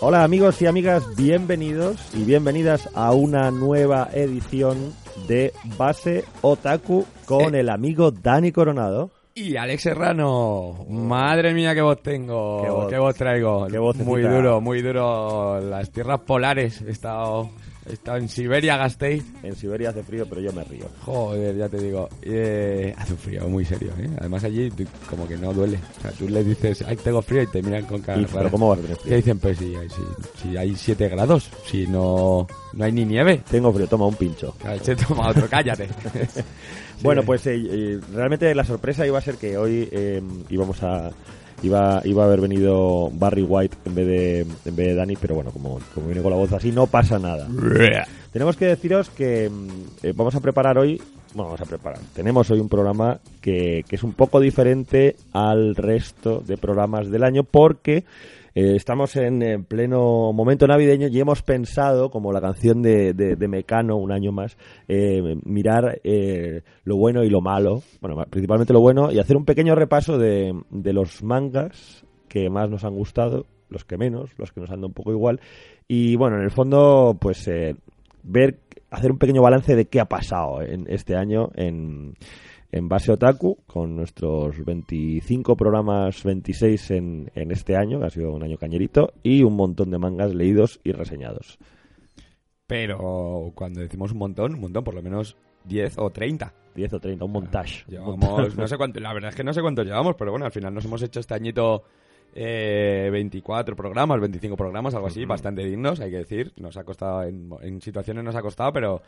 Hola amigos y amigas, bienvenidos y bienvenidas a una nueva edición de Base Otaku con el amigo Dani Coronado. Y Alex Serrano, madre mía qué voz tengo, Qué voz. qué voz traigo, Qué muy duro, muy duro, las tierras polares, he estado, he estado en Siberia, Gasteiz, En Siberia hace frío, pero yo me río. joder, ya te digo, eh, hace un frío muy serio, ¿eh? además allí como que no duele, o sea, tú le dices, ay tengo frío y te miran con cara rara. pero ¿cómo vas a tener ¿Qué frío? dicen? Pues si hay, si, si hay 7 grados, si no, no hay ni nieve. Tengo frío, toma un pincho. Claro, toma otro, cállate. Bueno, pues eh, eh, realmente la sorpresa iba a ser que hoy eh, íbamos a iba iba a haber venido Barry White en vez de en vez de Dani, pero bueno, como como viene con la voz así no pasa nada. Tenemos que deciros que mm, eh, vamos a preparar hoy, bueno, vamos a preparar. Tenemos hoy un programa que, que es un poco diferente al resto de programas del año porque eh, estamos en, eh, pleno momento navideño y hemos pensado, como la canción de, de, de Mecano, un año más, eh, mirar lo bueno y lo malo, bueno, principalmente lo bueno, y hacer un pequeño repaso de, de los mangas que más nos han gustado, los que menos, los que nos han dado un poco igual, y bueno, en el fondo, pues ver, hacer un pequeño balance de qué ha pasado en este año en, en Base Otaku, con nuestros 25 programas, 26 en, en este año, que ha sido un año cañerito, y un montón de mangas leídos y reseñados. Pero cuando decimos un montón, un montón, por lo menos 10 o 30. 10 o 30, un montage. Un Llevamos, montaje. no sé cuánto, la verdad es que no sé cuántos llevamos, pero bueno, al final nos hemos hecho este añito eh, 24 programas, 25 programas, algo así, bastante dignos, hay que decir. Nos ha costado, en, en situaciones nos ha costado, pero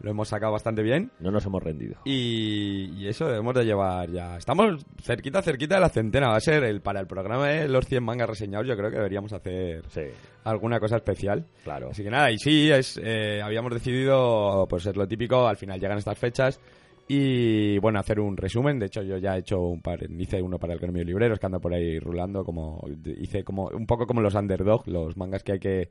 lo hemos sacado bastante bien. No nos hemos rendido. Y, y eso debemos de llevar ya. Estamos cerquita, cerquita de la centena. Va a ser el para el programa de los 100 mangas reseñados. Yo creo que deberíamos hacer Sí, alguna cosa especial. claro. Así que nada, y sí, es, eh, habíamos decidido, pues es lo típico, al final llegan estas fechas y bueno, hacer un resumen. De hecho, yo ya he hecho un par, hice uno para el gremio libreros que anda por ahí rulando, como hice como un poco como los underdog, los mangas que hay que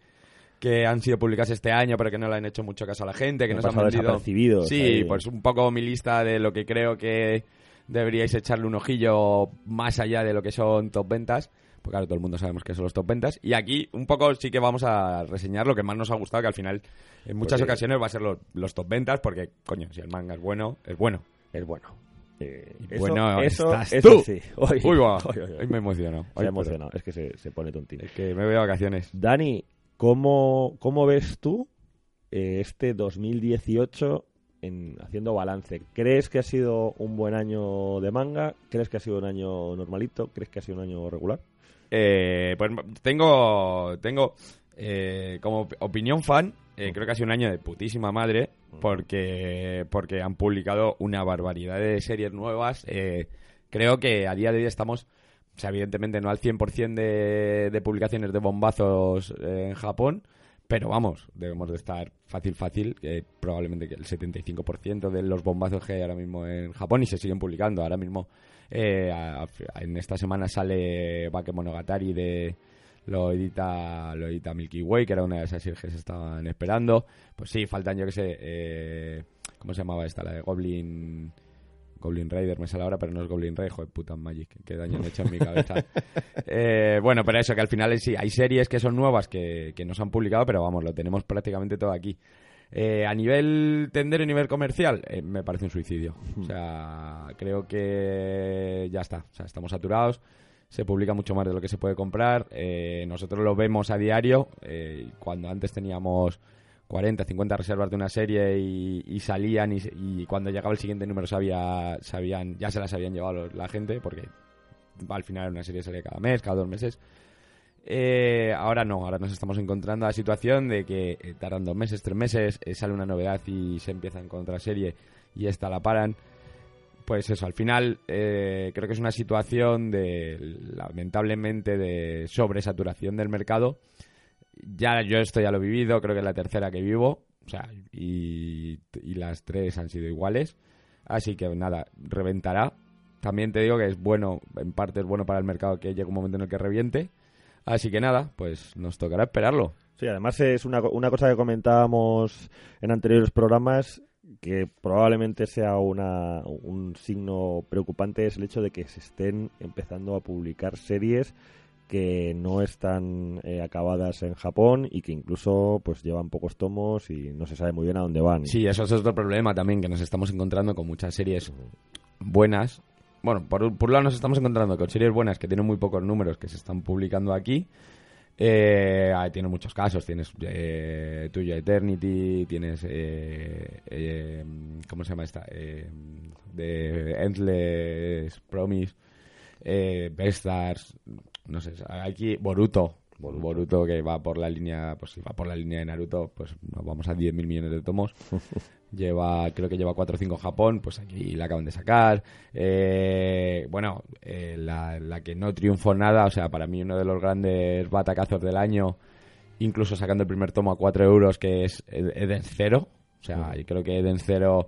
que han sido publicados este año, pero que no le han hecho mucho caso a la gente, que Han nos han vendido. Sí, ahí. pues un poco mi lista de lo que creo que deberíais echarle un ojillo más allá de lo que son top ventas. Porque claro, todo el mundo sabemos que son los top ventas. Y aquí un poco sí que vamos a reseñar lo que más nos ha gustado, que al final en muchas Porque- ocasiones va a ser los, los top ventas, porque coño, si el manga es bueno, es bueno. Es bueno. Eh, eso, bueno, eso, estás eso tú. sí. Hoy, hoy, hoy, me emociono. Hoy emocionado, es que se, se pone tontín. Es que me voy de vacaciones. Dani, ¿cómo, cómo ves tú eh, este 2018 en, haciendo balance? ¿Crees que ha sido un buen año de manga? ¿Crees que ha sido un año normalito? ¿Crees que ha sido un año regular? Eh, pues tengo, tengo eh, como op- opinión fan, eh, creo que ha sido un año de putísima madre, porque, porque han publicado una barbaridad de series nuevas. eh, creo que a día de hoy estamos, o sea, evidentemente no al 100% de, de publicaciones de bombazos eh, en Japón, pero vamos, debemos de estar fácil, fácil, que probablemente el 75% de los bombazos que hay ahora mismo en Japón y se siguen publicando. Ahora mismo, eh, en esta semana sale Bakemonogatari de lo edita lo edita Milky Way, que era una de esas series que se estaban esperando. Pues sí, faltan, yo que sé, eh, ¿cómo se llamaba esta? La de Goblin... Goblin Raider me sale ahora, pero no es Goblin Raider, joder, puta Magic, qué daño han hecho en mi cabeza. Eh, bueno, pero eso, que al final sí, hay series que son nuevas que, que nos han publicado, pero vamos, lo tenemos prácticamente todo aquí. Eh, a nivel tender y nivel comercial, eh, me parece un suicidio. O sea, creo que ya está. O sea, estamos saturados. Se publica mucho más de lo que se puede comprar. eh, nosotros lo vemos a diario. eh, cuando antes teníamos 40, 50 reservas de una serie y, salían y, y cuando llegaba el siguiente número sabía, sabían, ya se las habían llevado la gente porque al final una serie salía cada mes, cada dos meses. Eh, ahora no, ahora nos estamos encontrando la situación de que eh, tardan dos meses, tres meses, eh, sale una novedad y se empieza a encontrar serie y esta la paran. Pues eso, al final eh, creo que es una situación de, lamentablemente, de sobresaturación del mercado. Ya yo esto ya lo he vivido, creo que es la tercera que vivo, o sea, y, y las tres han sido iguales. Así que nada, reventará. También te digo que es bueno, en parte es bueno para el mercado que llegue un momento en el que reviente. Así que nada, pues nos tocará esperarlo. Sí, además es una, una cosa que comentábamos en anteriores programas que probablemente sea una, un signo preocupante es el hecho de que se estén empezando a publicar series que no están eh, acabadas en Japón y que incluso pues llevan pocos tomos y no se sabe muy bien a dónde van. Sí, eso es otro problema también, que nos estamos encontrando con muchas series buenas. Bueno, por, por un lado nos estamos encontrando con series buenas que tienen muy pocos números que se están publicando aquí. Eh, tiene muchos casos, tienes eh, Tuya Eternity, tienes... Eh, eh, ¿Cómo se llama esta? Eh, de Endless Promise, eh, Bestars, no sé, aquí Boruto, Boruto. que va por la línea, pues si va por la línea de Naruto, pues nos vamos a 10.000 millones de tomos. lleva, creo que lleva 4 o 5 Japón, pues aquí la acaban de sacar. Eh, bueno, eh, la, la que no triunfó nada, o sea, para mí uno de los grandes batacazos del año, incluso sacando el primer tomo a 4 euros, que es Eden Zero. O sea, yo creo que Eden Zero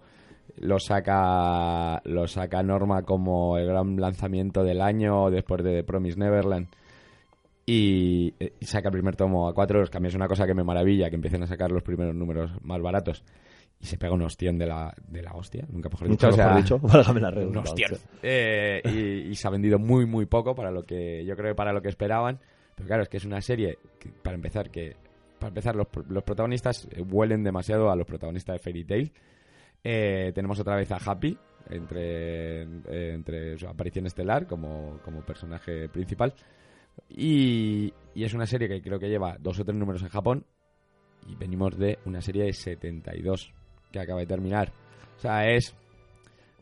lo saca lo saca Norma como el gran lanzamiento del año después de The Promise Neverland y, y saca el primer tomo a 4 euros que a mí es una cosa que me maravilla que empiecen a sacar los primeros números más baratos y se pega un ostión de la, de la hostia nunca mejor dicho, Nunca o sea, mejor dicho, válgame la un redundancia. hostión. Eh, y, y se ha vendido muy muy poco para lo que yo creo que para lo que esperaban pero claro es que es una serie que, para empezar que para empezar los, los protagonistas eh, huelen demasiado a los protagonistas de Fairy Tail eh, tenemos otra vez a Happy entre, entre su aparición estelar como, como personaje principal. Y, y es una serie que creo que lleva dos o tres números en Japón. Y venimos de una serie de 72 que acaba de terminar. O sea, es.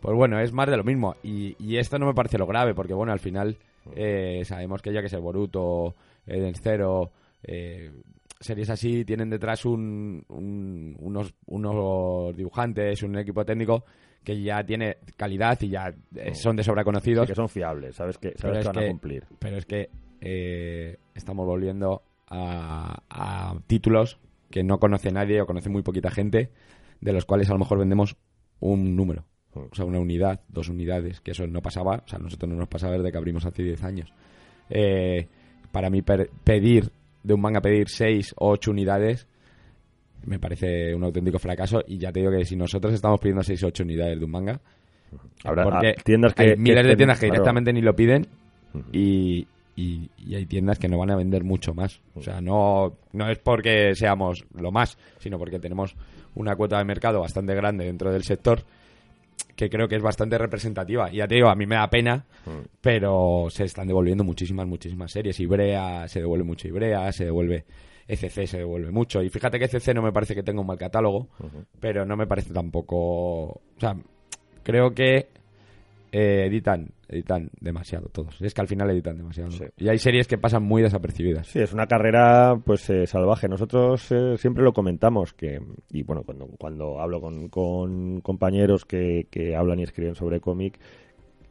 Pues bueno, es más de lo mismo. Y, y esto no me parece lo grave, porque bueno, al final eh, sabemos que ya que es el Boruto, Eden Zero, eh, series así tienen detrás un, un- unos, unos dibujantes, un equipo técnico que ya tiene calidad y ya eh, son de sobra Sí, conocidos. que son fiables, sabes que, Pero sabes es que van a cumplir. Pero es que eh, estamos volviendo a, a títulos que no conoce nadie o conoce muy poquita gente, de los cuales a lo mejor vendemos un número. O sea, una unidad, dos unidades, que eso no pasaba, o sea, a nosotros no nos pasaba desde que abrimos hace 10 años. Eh, para mí per- pedir, de un manga pedir 6 o 8 unidades, me parece un auténtico fracaso y ya te digo que si nosotros estamos pidiendo 6 o 8 unidades de un manga, Habrá porque ah, tiendas que, hay que miles de tiendas que claro. directamente ni lo piden y, y- y hay tiendas que no van a vender mucho más. O sea, no, no es porque seamos lo más, sino porque tenemos una cuota de mercado bastante grande dentro del sector que creo que es bastante representativa. Y ya te digo, a mí me da pena, Mm. pero se están devolviendo muchísimas, muchísimas series. Ibrea se devuelve mucho Ibrea, se devuelve ECC, se devuelve mucho. Y fíjate que ECC no me parece que tenga un mal catálogo, pero no me parece tampoco... O sea, creo que eh, editan, editan demasiado todos. Es que al final editan demasiado. Sí. Y hay series que pasan muy desapercibidas. Sí, es una carrera pues eh, salvaje. Nosotros eh, siempre lo comentamos que y bueno cuando cuando hablo con, con compañeros que, que hablan y escriben sobre cómic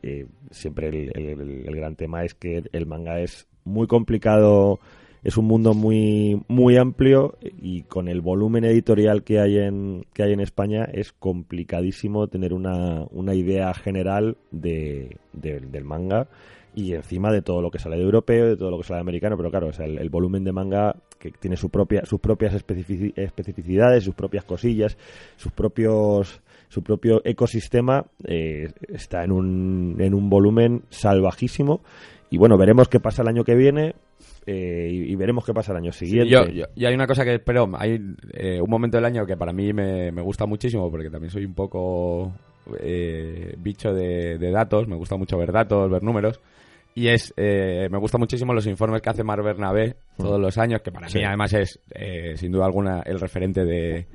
eh, siempre el, el- el gran tema es que el manga es muy complicado, es un mundo muy muy amplio y con el volumen editorial que hay en que hay en España es complicadísimo tener una, una idea general de, de- del manga y encima de todo lo que sale de europeo, de todo lo que sale de americano, pero claro, o sea, el, el volumen de manga que tiene su propia, sus propias especifici- especificidades, sus propias cosillas, sus propios su propio ecosistema eh, está en un, en un volumen salvajísimo y bueno, veremos qué pasa el año que viene eh, y, y veremos qué pasa el año siguiente. Yo- yo- y hay una cosa que, pero hay eh, un momento del año que para mí me, me gusta muchísimo, porque también soy un poco eh, bicho de, de datos, me gusta mucho ver datos, ver números, y es, eh, me gusta muchísimo los informes que hace Mar Bernabé todos los años, que para Sí. mí además es, eh, sin duda alguna, el referente de,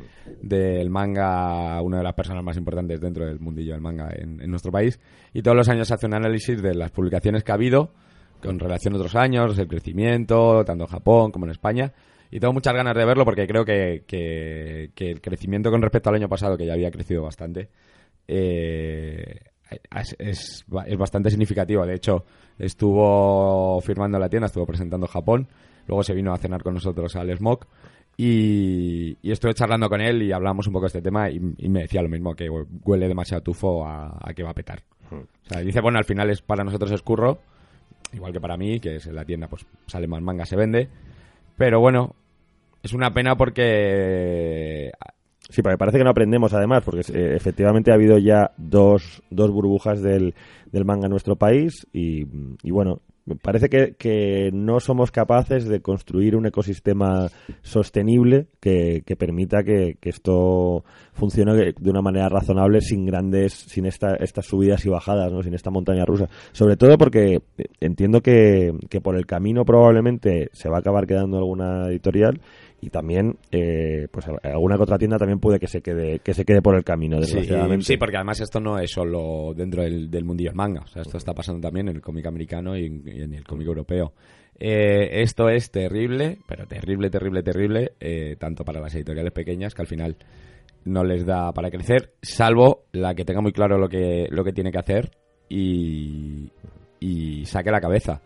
del manga, una de las personas más importantes dentro del mundillo del manga en, en nuestro país, y todos los años hace un análisis de las publicaciones que ha habido, con relación a otros años, el crecimiento, tanto en Japón como en España. Y tengo muchas ganas de verlo porque creo que, que- que el crecimiento con respecto al año pasado, que ya había crecido bastante, eh, es, es ba- es bastante significativo. De hecho, estuvo firmando la tienda, estuvo presentando Japón, luego se vino a cenar con nosotros al Smok y, y estuve charlando con él y hablamos un poco de este tema y, y me decía lo mismo, que huele demasiado tufo a, a que va a petar. O sea, dice, bueno, al final es para nosotros es curro, igual que para mí, que es en la tienda, pues sale más manga, se vende. Pero bueno, es una pena porque Sí, porque parece que no aprendemos además, porque eh, efectivamente ha habido ya dos, dos burbujas del, del manga en nuestro país y, y bueno, me parece que, que no somos capaces de construir un ecosistema sostenible que, que permita que, que esto funcione de una manera razonable sin grandes, sin esta, estas subidas y bajadas, ¿no? sin esta montaña rusa. Sobre todo porque entiendo que, que por el camino probablemente se va a acabar quedando alguna editorial y también eh, pues alguna que otra tienda también puede que se quede que se quede por el camino desgraciadamente. sí, porque además esto no es solo dentro del, del mundillo del manga. O sea esto está pasando también en el cómic americano y en, el cómic europeo. Eh, esto es terrible pero terrible terrible terrible eh, tanto para las editoriales pequeñas que al final no les da para crecer salvo la que tenga muy claro lo que lo que tiene que hacer y y saque la cabeza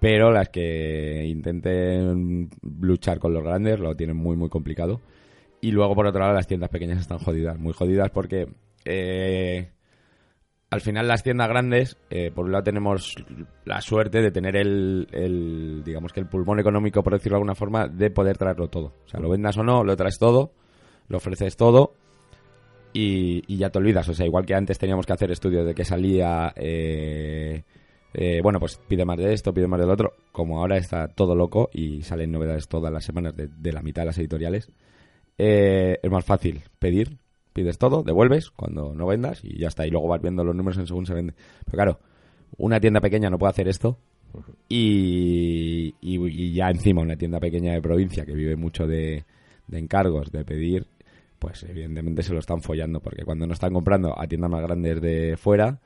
pero las que intenten luchar con los grandes lo tienen muy, muy complicado. Y luego, por otro lado, las tiendas pequeñas están jodidas, muy jodidas porque eh, al final las tiendas grandes, eh, por un lado tenemos la suerte de tener el, digamos que el pulmón económico, por decirlo de alguna forma, de poder traerlo todo. O sea, lo vendas o no, lo traes todo, lo ofreces todo y, y ya te olvidas. O sea, igual que antes teníamos que hacer estudios de qué salía... Eh, eh, bueno, pues pide más de esto, pide más del otro. Como ahora está todo loco y salen novedades todas las semanas de, la mitad de las editoriales, eh, es más fácil pedir, pides todo, devuelves cuando no vendas y ya está. Y luego vas viendo los números en según se vende. Pero claro, una tienda pequeña no puede hacer esto y, ya encima una tienda pequeña de provincia que vive mucho de, encargos, de pedir, pues evidentemente se lo están follando porque cuando no están comprando a tiendas más grandes de fuera,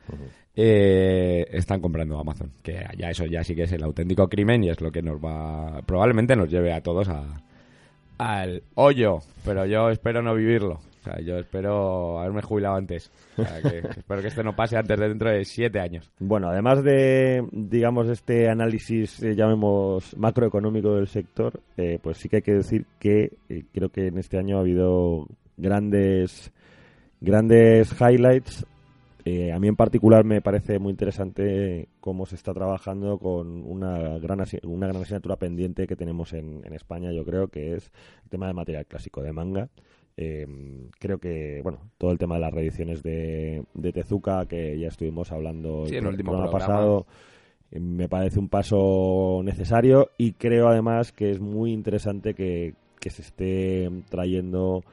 eh, están comprando Amazon. Que ya eso ya sí que es el auténtico crimen y es lo que nos va. Probablemente nos lleve a todos a, al hoyo, pero yo espero no vivirlo. O sea, yo espero haberme jubilado antes. espero que esto no pase antes de dentro de siete años. Bueno, además de, digamos, este análisis, eh, llamemos macroeconómico del sector, eh, pues sí que hay que decir que creo que en este año ha habido grandes grandes highlights eh, a mí en particular me parece muy interesante cómo se está trabajando con una gran, una gran asignatura pendiente que tenemos en, España, yo creo, que es el tema de material clásico de manga. Eh, creo que, bueno, todo el tema de las reediciones de, Tezuka, que ya estuvimos hablando el, último pasado, eh, me parece un paso necesario y creo además que es muy interesante que, que se esté trayendo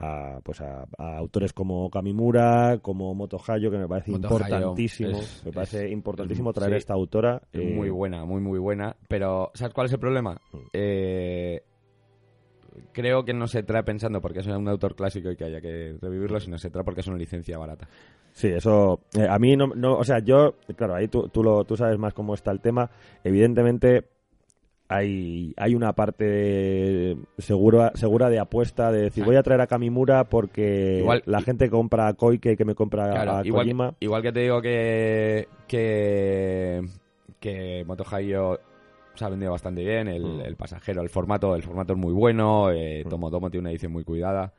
a, pues a, autores como Kamimura, como Moto Hayo, que me parece importantísimo. me parece importantísimo traer a esta autora. muy eh, buena, muy, muy buena. Pero, ¿sabes cuál es el problema? Mm. Eh, creo que no se trae pensando porque es un autor clásico y que haya que revivirlo, sino se trae porque es una licencia barata. Sí, eso. Eh, a mí no, no. O sea, yo. Claro, ahí tú, tú, lo, tú sabes más cómo está el tema. Evidentemente hay, hay una parte segura, segura de apuesta de decir voy a traer a Kamimura porque la gente compra a Koike que me compra a igual, Igual que te digo que que, que Moto se ha vendido bastante bien, el, mm. el, pasajero, el formato, el formato es muy bueno, eh, mm. Tomodomo tiene una edición muy cuidada.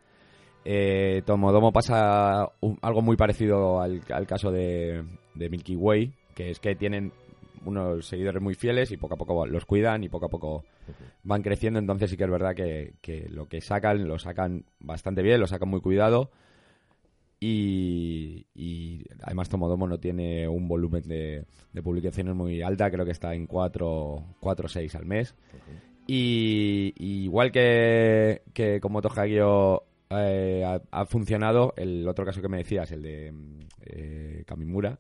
Eh, Tomodomo pasa algo muy parecido al, al caso de, de Milky Way, que es que tienen unos seguidores muy fieles y poco a poco los cuidan y poco a poco van creciendo. Entonces sí que es verdad que, lo que sacan lo sacan bastante bien, lo sacan muy cuidado. Y, además Tomodomo no tiene un volumen de, publicaciones muy alta, creo que está en 4 o 6 al mes. y, igual que, que como Tohagio eh, ha, funcionado, el otro caso que me decías, el de eh, Kamimura,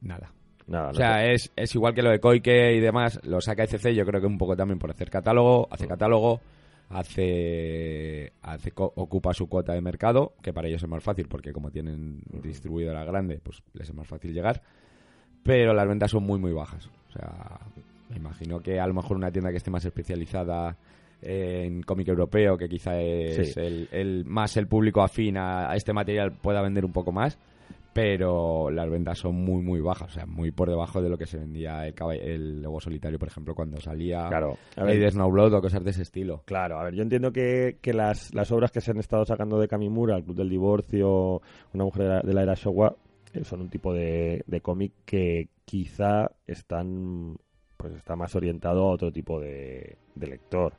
nada o sea, es, es igual que lo de Koike y demás, lo saca ECC, yo creo que un poco también por hacer catálogo, hace mm. catálogo, hace, hace ocupa su cuota de mercado, que para ellos es más fácil porque como tienen distribuidora grande, pues les es más fácil llegar, pero las ventas son muy muy bajas. O sea, me imagino que a lo mejor una tienda que esté más especializada en cómic europeo, que quizá es el, el, más el público afín a este material, pueda vender un poco más pero las ventas son muy muy bajas, o sea, muy por debajo de lo que se vendía el, el lobo solitario, por ejemplo, cuando salía claro, de Snowblood o cosas de ese estilo. Claro, a ver, yo entiendo que, que las, las obras que se han estado sacando de Kamimura, el Club del Divorcio, Una mujer de la, era Showa, eh, son un tipo de, de cómic que quizá están pues está más orientado a otro tipo de, de lector.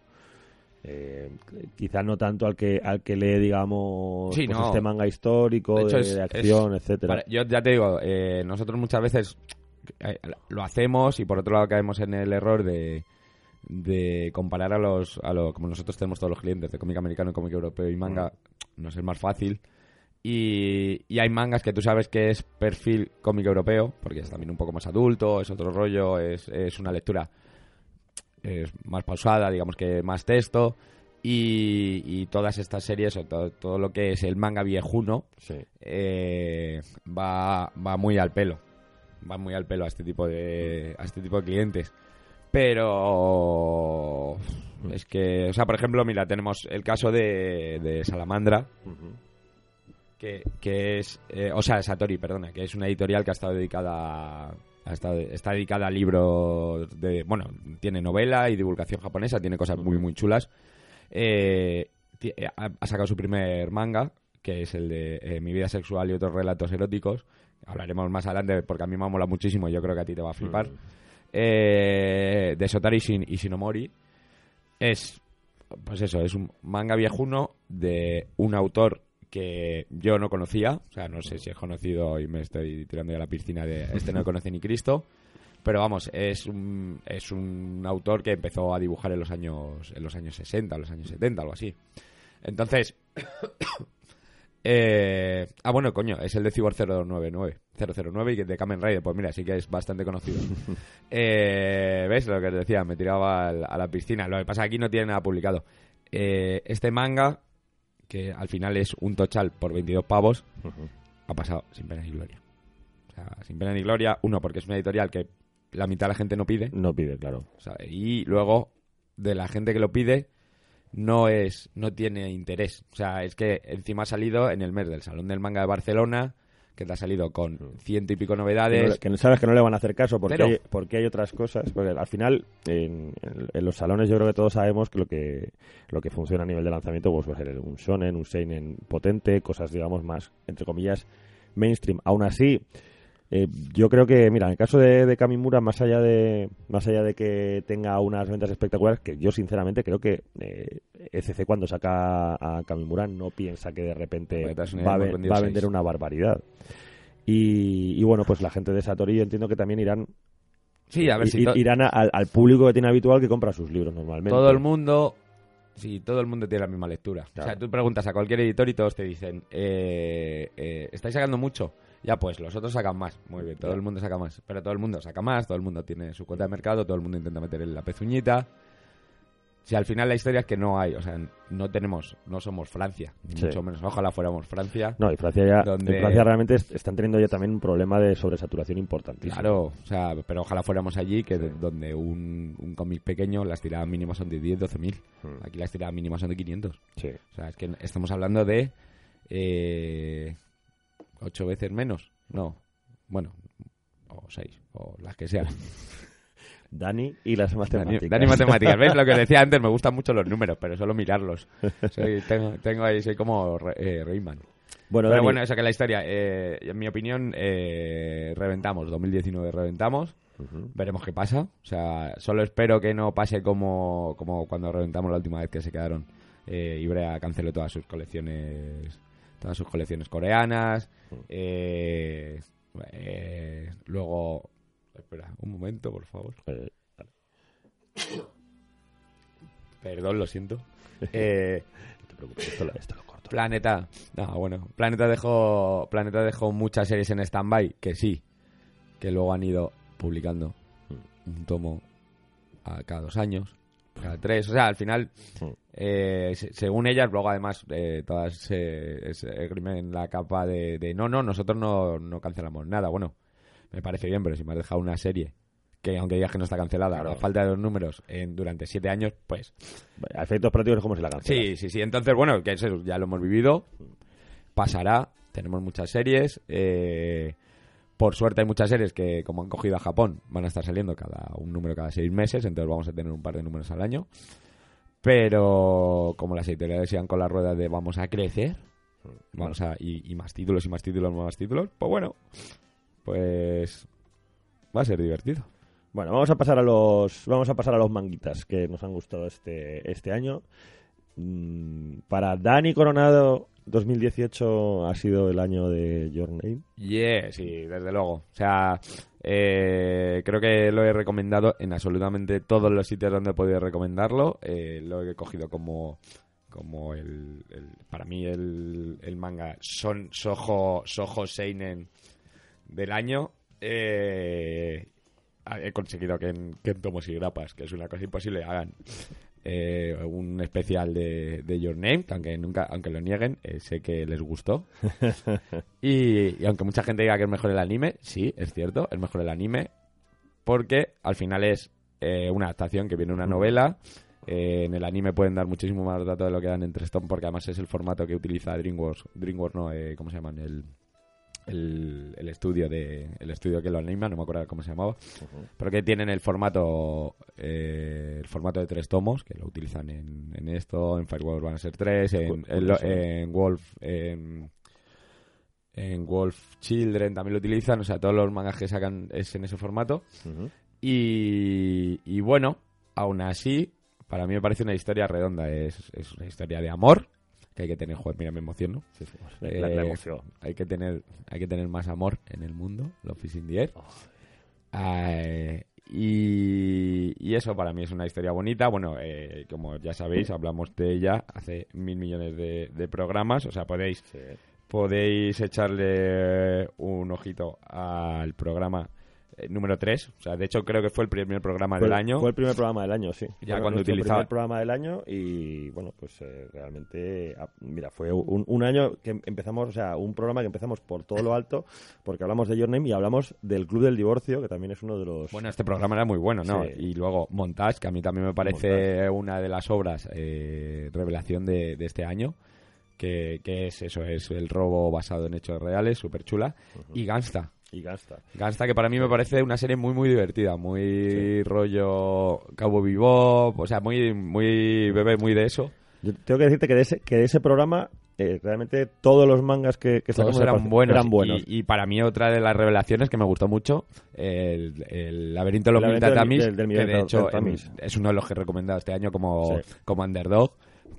Eh, quizás no tanto al que al que lee digamos pues este manga histórico de, acción etcétera. yo ya te digo eh, nosotros muchas veces eh, lo hacemos y por otro lado caemos en el error de, de comparar a los, a lo, como nosotros tenemos todos los clientes de cómic americano, cómic europeo y manga, no es más fácil. Y, y, hay mangas que tú sabes que es perfil cómic europeo, porque es también un poco más adulto, es otro rollo, es, es una lectura es más pausada, digamos que más texto. Y, y todas estas series, o todo, todo, lo que es el manga viejuno, eh, va, va muy al pelo. Va muy al pelo a este tipo de, a este tipo de clientes. Pero es que, o sea, por ejemplo, mira, tenemos el caso de, de Salamandra, que, que es, eh, o sea, Satori, perdona, que es una editorial que ha estado dedicada estado, está dedicada a libros de, bueno, tiene novela y divulgación japonesa, tiene cosas muy, muy chulas. Eh, ha, sacado su primer manga, que es el de eh, Mi vida sexual y otros relatos eróticos. Hablaremos más adelante porque a mí me mola muchísimo y yo creo que a ti te va a flipar. Eh, de Sotari Shin y Shinomori. Es, pues eso, es un manga viejuno de un autor que yo no conocía, o sea, no sé si es conocido y me estoy tirando ya a la piscina de este no conoce ni Cristo, pero vamos, es un, es un autor que empezó a dibujar en los años en los años 60, los años 70, algo así. Entonces, eh, ah, bueno, coño, es el de Cyborg 099, 009 y de Kamen Rider, pues mira, sí que es bastante conocido. eh, ¿Ves lo que te decía? Me tiraba a la piscina. Lo que pasa aquí no tiene nada publicado. Eh, este manga que al final es un tochal por 22 pavos, ha pasado sin pena ni gloria. O sea, sin pena ni gloria, uno, porque es una editorial que la mitad de la gente no pide. No pide, claro. y luego, de la gente que lo pide, no es no tiene interés. O sea, es que encima ha salido en el mes del Salón del Manga de Barcelona, que te ha salido con ciento y pico novedades. Que, no, sabes que no le van a hacer caso porque, hay, porque hay otras cosas. Porque al final, en, los salones yo creo que todos sabemos que lo que lo que funciona a nivel de lanzamiento pues va a ser un shonen, un seinen potente, cosas digamos más, entre comillas, mainstream. Aún así, eh, yo creo que, mira, en el caso de, de, Kamimura, más allá de más allá de que tenga unas ventas espectaculares, que yo sinceramente creo que eh, ECC cuando saca a Kamimura no piensa que de repente va, a, vender una barbaridad. Y, bueno, pues la gente de Satori entiendo que también irán Sí, a ver si irán al, público que tiene habitual que compra sus libros normalmente. Todo el mundo, sí, todo el mundo tiene la misma lectura. O sea, tú preguntas a cualquier editor y todos te dicen, eh, eh, ¿estáis sacando mucho? Ya pues, los otros sacan más. Muy bien, todo el mundo saca más. Pero todo el mundo saca más, todo el mundo tiene su cuota de mercado, todo el mundo intenta meter en la pezuñita. Si al final la historia es que no hay, o sea, no tenemos, no somos Francia, mucho menos. Ojalá fuéramos Francia. No, y Francia ya, Francia realmente están teniendo ya también un problema de sobresaturación importantísimo. Claro, o sea, pero ojalá fuéramos allí, que donde un, un cómic pequeño las tiradas mínimas son de 10, 12 mil. Hmm. Aquí las tiradas mínimas son de 500. Sí. O sea, es que estamos hablando de eh, ocho veces menos. No, bueno, o seis, o las que sean. Dani y las matemáticas. Dani, matemáticas, ¿ves? Lo que decía antes, me gustan mucho los números, pero solo mirarlos. tengo, ahí, soy como eh, Rayman. Bueno, pero bueno, eso que la historia, eh, en mi opinión, eh, reventamos, 2019 reventamos, veremos qué pasa. O sea, solo espero que no pase como, como cuando reventamos la última vez que se quedaron. Eh, Ibrea canceló todas sus colecciones todas sus colecciones coreanas. Eh, eh, luego, espera, un momento, por favor. Eh, Perdón, lo siento. Eh, Planeta, no, bueno, Planeta dejó, Planeta dejó muchas series en stand-by, que sí, que luego han ido publicando un tomo a cada dos años cada tres. O sea, al final, mm. eh, según ellas, luego además eh, todas se en la capa de, no, no, nosotros no, no cancelamos nada. Bueno, me parece bien, pero si me has dejado una serie que aunque digas que no está cancelada, a falta de los números en, durante siete años, pues... A efectos prácticos como si la cancela. Sí, sí, sí. Entonces, bueno, que eso ya lo hemos vivido. Pasará. Tenemos muchas series. Eh, por suerte hay muchas series que, como han cogido a Japón, van a estar saliendo cada un número cada seis meses, entonces vamos a tener un par de números al año. Pero como las editoriales sigan con la rueda de vamos a crecer, vamos a y, más títulos y más títulos, más títulos, pues bueno, pues va a ser divertido. Bueno, vamos a pasar a los vamos a pasar a los manguitas que nos han gustado este este año. Mm, para Dani Coronado 2018 ha sido el año de Your Name. Yeah, sí, desde luego. O sea, eh, creo que lo he recomendado en absolutamente todos los sitios donde he podido recomendarlo. Eh, lo he cogido como como el, para mí el, el manga son Soho, Soho Seinen del año. Eh, he conseguido que en, que en tomos y grapas, que es una cosa imposible, hagan eh, un especial de, de Your Name, que aunque nunca, aunque lo nieguen, eh, sé que les gustó. y, y aunque mucha gente diga que es mejor el anime, sí, es cierto, es mejor el anime, porque al final es eh, una adaptación que viene de una novela. Eh, en el anime pueden dar muchísimo más datos de lo que dan en Stone, porque además es el formato que utiliza DreamWorks, DreamWorks no, eh, ¿cómo se llaman? El, el, el estudio de el estudio que lo anima, no me acuerdo cómo se llamaba, pero que tienen el formato eh, el formato de tres tomos, que lo utilizan en, en esto, en Firewall van a ser tres, en, en, en Wolf, en, en Wolf Children también lo utilizan, o sea, todos los mangas que sacan es en ese formato. Y, y bueno, aún así, para mí me parece una historia redonda. Es, es una historia de amor que hay que tener. Joder, mira, me emociono. La, la- la Eh, emoción. Hay que tener, hay que tener más amor en el mundo. Love is in the air. Eh, y, y eso para mí es una historia bonita. Bueno, eh, como ya sabéis, hablamos de ella hace mil millones de, de programas. O sea, podéis podéis echarle un ojito al programa número 3. O sea, de hecho creo que fue el primer programa Fue, del año. fue el primer programa del año, sí. Ya Fue cuando utilizaba- primer programa del año y, bueno, pues eh, realmente, ah, mira, fue un, un año que empezamos, o sea, un programa que empezamos por todo lo alto, porque hablamos de Your Name y hablamos del Club del Divorcio, que también es uno de los... Bueno, este programa era muy bueno, ¿no? Sí. Y luego Montage, que a mí también me parece una de las obras eh, revelación de, de este año, que, que es eso, es el robo basado en hechos reales, súper chula. Y Gangsta. Y Gangsta. Gangsta, que para mí me parece una serie muy, muy divertida, muy rollo Cabo Bebop, o sea, muy, muy bebé, muy de eso. Yo tengo que decirte que de ese, que de ese programa, eh, realmente todos los mangas que, que Todos eran buenos. eran buenos. Y, y para mí otra de las revelaciones que me gustó mucho, el, el laberinto de los mil del- tatamis, del- del que de hecho es uno de los que he recomendado este año como, Sí. como underdog.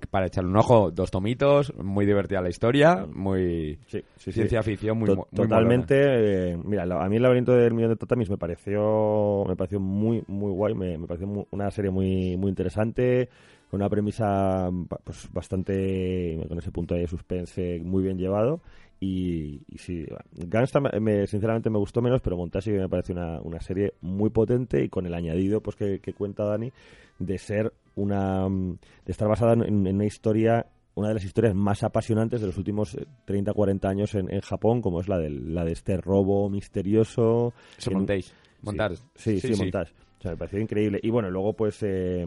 Para echarle un ojo, dos tomitos, muy divertida la historia, muy Sí, sí, sí. ciencia ficción, muy, To- mo- muy totalmente eh, mira a mí el laberinto del millón de tatamis me pareció me pareció muy muy guay me, me pareció una serie muy muy interesante con una premisa pues bastante con ese punto de suspense muy bien llevado y, y sí Gangsta me, me- sinceramente me gustó menos pero Montage sí que me parece una, una serie muy potente y con el añadido pues que, que cuenta Dani de ser una de estar basada en, en una historia una de las historias más apasionantes de los últimos eh, 30 40 años en, en Japón como es la del la de este robo misterioso Eso en- montéis. Montar. Sí, sí, montage. O sea, me pareció increíble. Y bueno, luego pues eh,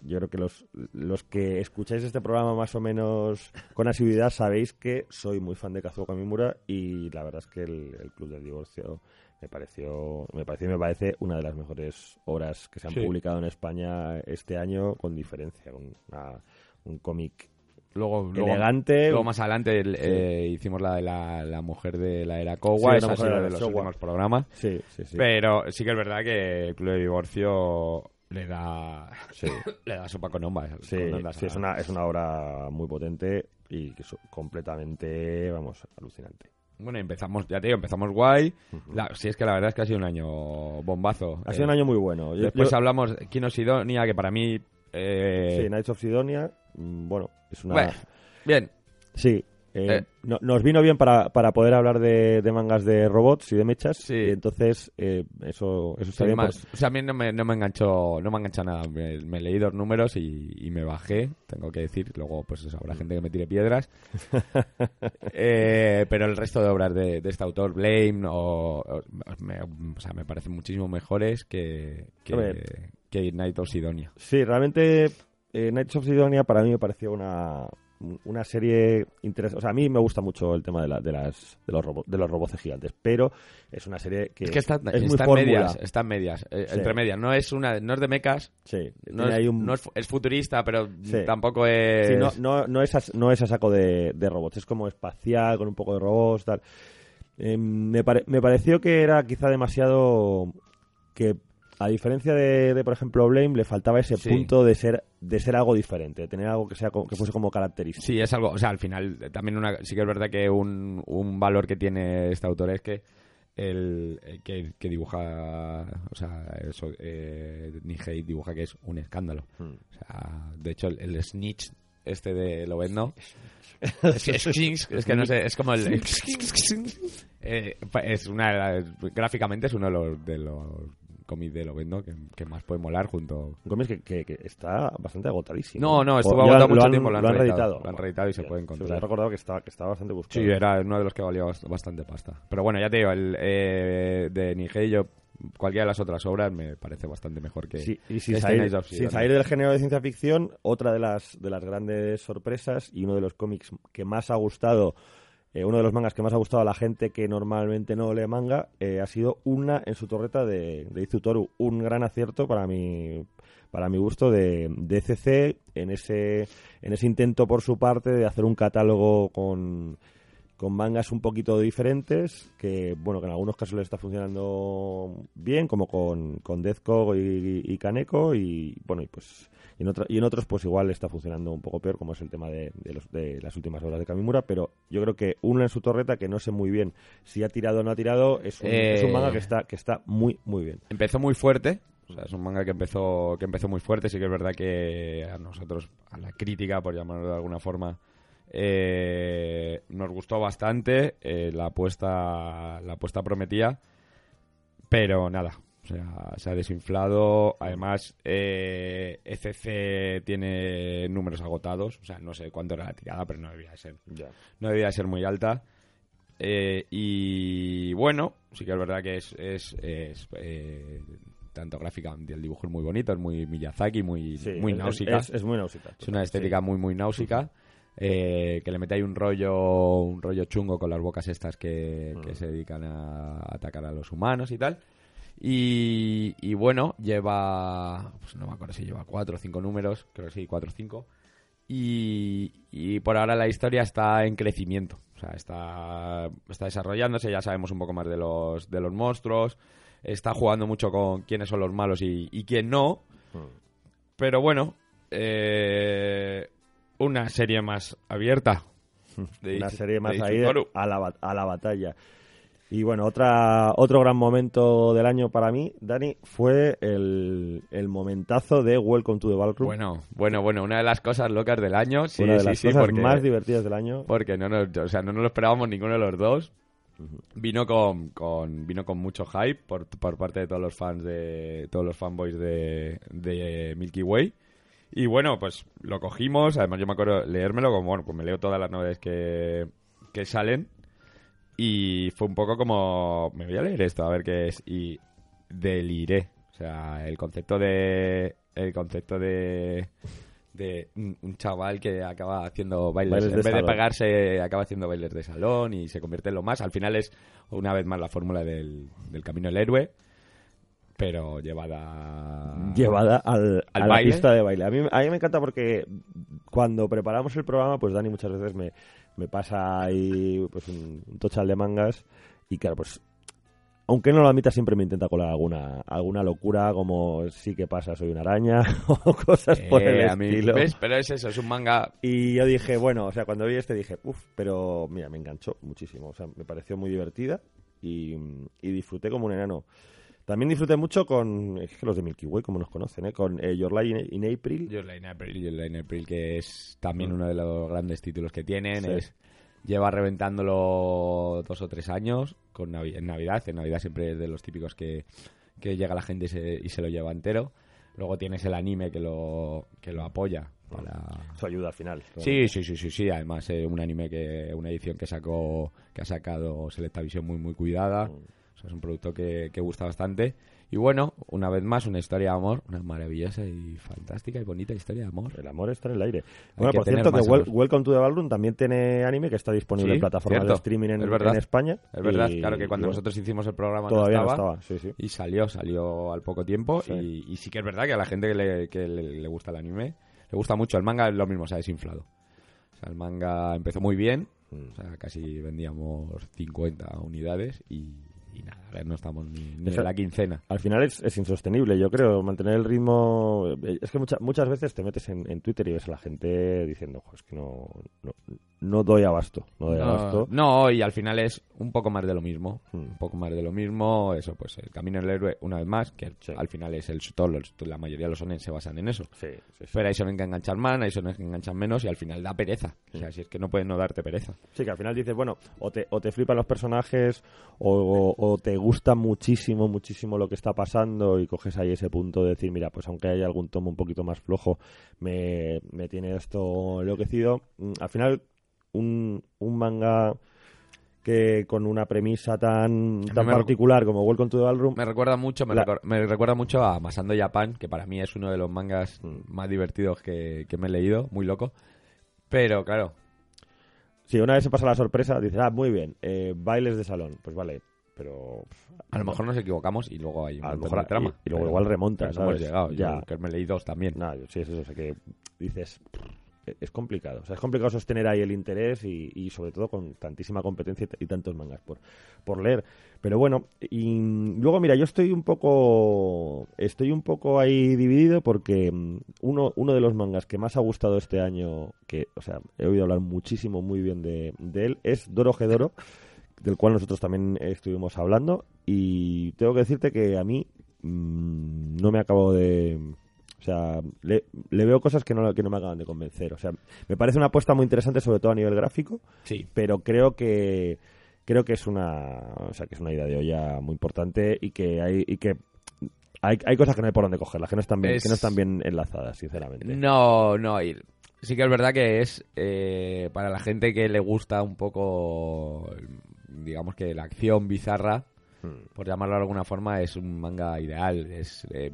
yo creo que los, los que escucháis este programa más o menos con asiduidad sabéis que soy muy fan de Kazuo Kamimura y la verdad es que el, el Club del Divorcio me pareció, me pareció me parece una de las mejores obras que se han Sí. publicado en España este año con diferencia, con una- un cómic Luego, luego- elegante. Luego más adelante el- eh, hicimos la de la, la mujer de la era Kowa, Sí, mujer sido de de los últimos programas. Sí, sí, sí. Pero sí que es verdad que el Club de Divorcio le da Sí. le da sopa con. Sí, con ondas sí, es, una, es una obra muy potente y que es completamente, vamos, alucinante. Bueno, empezamos, ya te digo, empezamos guay. La- sí, es que la verdad es que ha sido un año bombazo. Ha sido un Eh, año muy bueno. Yo- Después yo- hablamos de Kino Sidonia, que para mí... eh, sí, Knights of Sidonia, mm, bueno, es una... bueno, bien, Sí, eh, Eh. no- nos vino bien para, para poder hablar de, de mangas de robots y de mechas. Sí. Y entonces, eh, eso, eso está bien. más. O sea, a mí no me, no me enganchó no me enganchó nada. Me, me leí dos números y, y me bajé, tengo que decir. Luego, pues eso, habrá gente que me tire piedras. Eh, pero el resto de obras de, de este autor, Blame, o, o- me, o sea, me parecen muchísimo mejores que, que, que Night of Sidonia. Sí, realmente Knights of Sidonia para mí me pareció una, una serie interesante. O sea, a mí me gusta mucho el tema de, la- de, las, de, los, robo- de los robots gigantes, pero es una serie que Es que está, es muy en medias, está en medias, eh, Sí. entre medias. No es una, no es de mechas, Sí, no, es, ahí un- no es, fu- es futurista, pero Sí. tampoco es... Sí, no, no, no, es a, no es a saco de, de robots, es como espacial, con un poco de robots, tal. Eh, me, pare- me pareció que era quizá demasiado... que a diferencia de, de, por ejemplo, Blame, le faltaba ese Sí. punto de ser de ser algo diferente, de tener algo que sea que fuese como característico. Sí, es algo, o sea, al final eh, también una, sí que es verdad que un, un valor que tiene este autor es que el, el que, que dibuja, o sea, eso, eh, Nihei dibuja que es un escándalo. Hmm. O sea, de hecho, el, el snitch este de Lobezno es, que- es, es que no sé, es como el... Eh, es una gráficamente es uno de los, de los cómics de Lobezno que, que más puede molar junto... Un cómic que, que- que está bastante agotadísimo. No, no, estuvo ya agotado lo mucho han- tiempo, lo han reeditado. reeditado. Lo han reeditado y se puede encontrar. me he recordado que estaba, que estaba bastante buscado. Sí, era uno de los que valía bast- bastante pasta. Pero bueno, ya te digo, el eh, de Nihei, yo, cualquiera de las otras obras me parece bastante mejor que Sí, y sin salir, sin salir del género de ciencia ficción, otra de las, de las grandes sorpresas y uno de los cómics que más ha gustado, eh, uno de los mangas que más ha gustado a la gente que normalmente no lee manga, eh, ha sido una en su torreta de, de Izutoru. Un gran acierto para mi, para mi gusto de, de CC en ese, en ese intento por su parte de hacer un catálogo con con mangas un poquito diferentes, que bueno, que en algunos casos le está funcionando bien, como con, con Deathco y, y Kaneko, y bueno, y pues y en, otra- y en otros pues igual está funcionando un poco peor, como es el tema de, de los- de las últimas obras de Kamimura, pero yo creo que una en su torreta, que no sé muy bien si ha tirado o no ha tirado, es un, Eh, es un manga que está, que está muy, muy bien. Empezó muy fuerte, o sea, es un manga que empezó, que empezó muy fuerte, sí que es verdad que a nosotros, a la crítica, por llamarlo de alguna forma, eh, nos gustó bastante, eh, la apuesta, la apuesta prometía, pero nada, sea, se ha desinflado, además eh, ECC tiene números agotados, o sea, no sé cuánto era la tirada, pero no debía de ser no debía de ser muy alta. Eh, y bueno, sí que es verdad que es, es, es, eh, tanto gráficamente el dibujo es muy bonito, es muy Miyazaki, muy, Sí, muy es- náusica. Es, muy náusica. Es una estética muy, muy náusica. eh, que le mete ahí un rollo un rollo chungo con las bocas estas que, que Mm. se dedican a atacar a los humanos y tal. Y, y bueno, lleva, pues no me acuerdo si lleva cuatro o cinco números, creo que sí, cuatro o cinco. Y, y por ahora la historia está en crecimiento. O sea, está, está desarrollándose, ya sabemos un poco más de los, de los monstruos. Está jugando mucho con quiénes son los malos y, y quién no. Pero bueno, eh, una serie más abierta. de una serie más ahí a la, a la batalla. Y bueno, otra, otro gran momento del año para mí, Dani, fue el, el momentazo de Welcome to the Ballroom. Bueno, bueno, bueno, una de las cosas locas del año. Sí, una de sí, las sí, cosas porque, más divertidas del año. porque no nos, o sea, no nos lo esperábamos ninguno de los dos. Vino con, con vino con mucho hype por, por parte de todos los fans de todos los fanboys de, de Milky Way. Y bueno, pues lo cogimos, además yo me acuerdo leérmelo, como bueno, pues me leo todas las novedades que, que salen y fue un poco como me voy a leer esto a ver qué es y deliré. O sea, el concepto de el concepto de de un chaval que acaba haciendo bailes, Bailes en vez de pagarse acaba haciendo bailes de salón y se convierte en lo más. Al final es una vez más la fórmula del, del camino del héroe, pero llevada Llevada al, ¿Al a la baile? pista de baile. A mí, a mí me encanta porque cuando preparamos el programa, pues Dani muchas veces me, me pasa ahí pues un, un tochal de mangas y claro, pues aunque no lo admita, siempre me intenta colar alguna, alguna locura, como sí que pasa, soy una araña, o cosas por el Eh, a mí- estilo. ¿ves? Pero es eso, es un manga Y yo dije, bueno, o sea, cuando vi este dije, uff, pero mira, me enganchó muchísimo. O sea, me pareció muy divertida y, y disfruté como un enano. También disfruté mucho con es que los de Milky Way, como nos conocen, ¿eh? con eh, Your Lie in, April. Your Lie in April, Your Lie in April, que es también Mm. uno de los grandes títulos que tienen. Sí. Es, lleva reventándolo dos o tres años con Navi- en Navidad. En Navidad siempre es de los típicos que, que llega la gente y se, y se lo lleva entero. Luego tienes el anime que lo, que lo apoya para... Eso ayuda al final. Sí, sí, sí, sí, sí. Además, eh, un anime que, una edición que sacó, que ha sacado Selectavision muy, muy cuidada. Mm. O sea, es un producto que, que gusta bastante. Y bueno, una vez más, una historia de amor, una maravillosa y fantástica y bonita historia de amor. El amor está en el aire. Bueno, que por cierto, que Wel-. Welcome to the Ballroom también tiene anime que está disponible Sí, en plataformas de cierto. streaming en, Es en España. Es verdad, Y- claro que cuando bueno, nosotros hicimos el programa todavía no no estaba. estaba. Sí, sí. Y salió, salió al poco tiempo. Y, y sí que es verdad que a la gente que le, que le, le gusta el anime, le gusta mucho. El manga es lo mismo, se ha desinflado. O sea, el manga empezó muy bien. Mm. O sea, casi vendíamos 50 unidades y, y nada, a ver, no estamos ni, ni en la quincena. Al final es, es insostenible, yo creo, mantener el ritmo. eh, Es que mucha- muchas veces te metes en, en Twitter y ves a la gente diciendo, "Jo, es que no, no, no doy abasto, no doy abasto. No, y al final es un poco más de lo mismo. Hmm. Un poco más de lo mismo, eso, pues el camino del héroe, una vez más, que Sí. al final es el todos los- la mayoría de los sonen se basan en eso. Sí, sí. Pero hay sonen que enganchan más, hay sonen que enganchan menos y al final da pereza. O sea, si es que no pueden no darte pereza. Sí, que al final dices, bueno, o te, o te flipan los personajes o, o- o te gusta muchísimo, muchísimo lo que está pasando y coges ahí ese punto de decir, mira, pues aunque haya algún tomo un poquito más flojo, me, me tiene esto enloquecido. Mm, Al final, un, un manga que con una premisa tan, tan particular como Welcome to the Ballroom, Me recuerda mucho, me, La- me recuerda mucho a Masando Japan, que para mí es uno de los mangas más divertidos que, que me he leído, muy loco. Pero claro, si una vez se pasa la sorpresa, dices, ah, muy bien, eh, bailes de salón, pues vale, pero... a lo mejor nos equivocamos y luego hay un A lo mejor trama. y- y luego Pero- igual remonta, no hemos ¿sabes? llegado, Ya. yo que me leí dos también. Yo- sí, es eso, o sea que dices, "Pff, es complicado, o sea, es complicado sostener ahí el interés y, y sobre todo con tantísima competencia y tantos mangas por, por leer. Pero bueno, y luego mira, yo estoy un poco, estoy un poco ahí dividido porque mm, uno, uno de los mangas que más ha gustado este año, que, o sea, he oído hablar muchísimo, muy bien de, de él, es Doro Gedoro, del cual nosotros también estuvimos hablando y tengo que decirte que a mí mm, no me acabo de... O sea, le, le veo cosas que no, que no me acaban de convencer. O sea, me parece una apuesta muy interesante, sobre todo a nivel gráfico, Sí. pero creo que creo que es una o sea que es una idea de olla muy importante y que hay y que hay, hay cosas que no hay por dónde cogerlas que no están bien Es- que no están bien enlazadas sinceramente No, no. y sí que es verdad que es eh, para la gente que le gusta un poco, digamos que la acción bizarra, Hmm. por llamarlo de alguna forma, es un manga ideal. Es eh,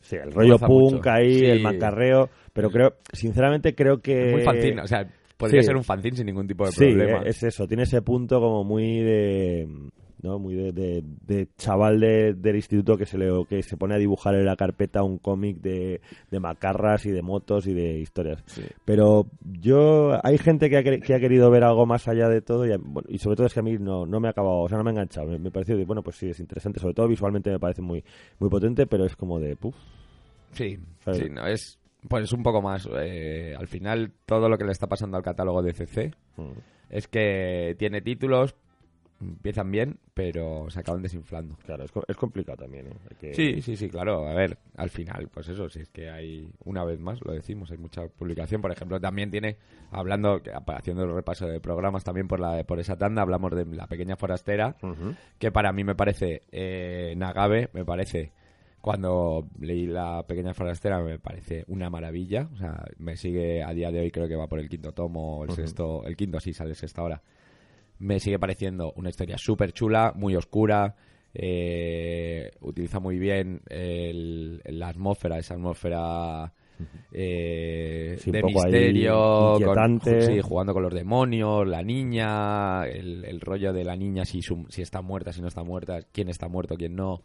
sí el rollo punk mucho. ahí Sí. el macarreo pero creo sinceramente creo que es muy fanzine. O sea, podría sí. ser un fanzine sin ningún tipo de sí problema. es eso tiene ese punto como muy de no muy de, de- de chaval de- del instituto que se le que se pone a dibujar en la carpeta un cómic de, macarras y de motos y de historias Sí. Pero yo, hay gente que ha, quer- que ha querido ver algo más allá de todo y, a- bueno, y sobre todo es que a mí no, no me ha acabado, o sea, no me ha enganchado. Me, me pareció, de, bueno, pues sí, es interesante, sobre todo visualmente me parece muy, muy potente, pero es como de, puf, Sí, ¿Sabes? sí, no, es pues un poco más. eh, al final, todo lo que le está pasando al catálogo de CC mm, es que tiene títulos, empiezan bien, pero se acaban desinflando. claro, es, es complicado también, ¿eh? Hay que- Sí, sí, sí, claro. A ver, al final, pues eso, si es que hay, una vez más, lo decimos, hay mucha publicación. Por ejemplo, también tiene, hablando, haciendo el repaso de programas también por, la, por esa tanda, hablamos de La Pequeña Forastera, que para mí me parece, eh, Nagabe, me parece, cuando leí La Pequeña Forastera, me parece una maravilla. O sea, me sigue a día de hoy, creo que va por el quinto tomo, o el sexto, el quinto sí sale el sexto ahora. Me sigue pareciendo una historia súper chula, muy oscura. eh, utiliza muy bien el- la atmósfera, esa atmósfera eh, Sí, de misterio, con- sí, jugando con los demonios, la niña, el, el rollo de la niña si, su- si está muerta, si no está muerta, quién está muerto, quién no,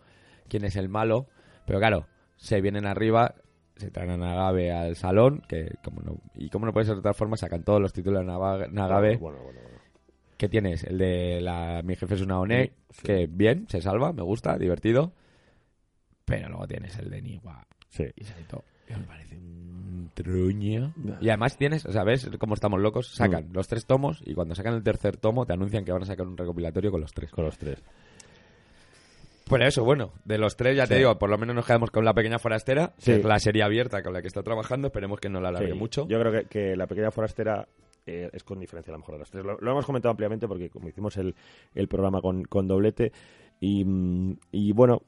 quién es el malo. Pero claro, se vienen arriba, se traen a Nagabe al salón, que como no, y como no puede ser de otra forma, sacan todos los títulos de Nagabe. Bueno, bueno, bueno. ¿Qué tienes? El de la Mi jefe es una ONE, Sí. que bien, se salva, me gusta, divertido. Pero luego tienes el de Niwa Sí. y Saito, que me parece un truño. Y además tienes, o sea, ¿ves cómo estamos locos? Sacan Mm. los tres tomos y cuando sacan el tercer tomo te anuncian que van a sacar un recopilatorio con los tres. Con los tres. Por eso, bueno, de los tres ya te digo, por lo menos nos quedamos con la pequeña forastera, Sí. que es la serie abierta con la que está trabajando, esperemos que no la alargue Sí, mucho. Yo creo que, que la pequeña forastera eh, es con diferencia a lo mejor de las tres. Lo, lo hemos comentado ampliamente porque como hicimos el, el programa con, con doblete y, mm, y bueno,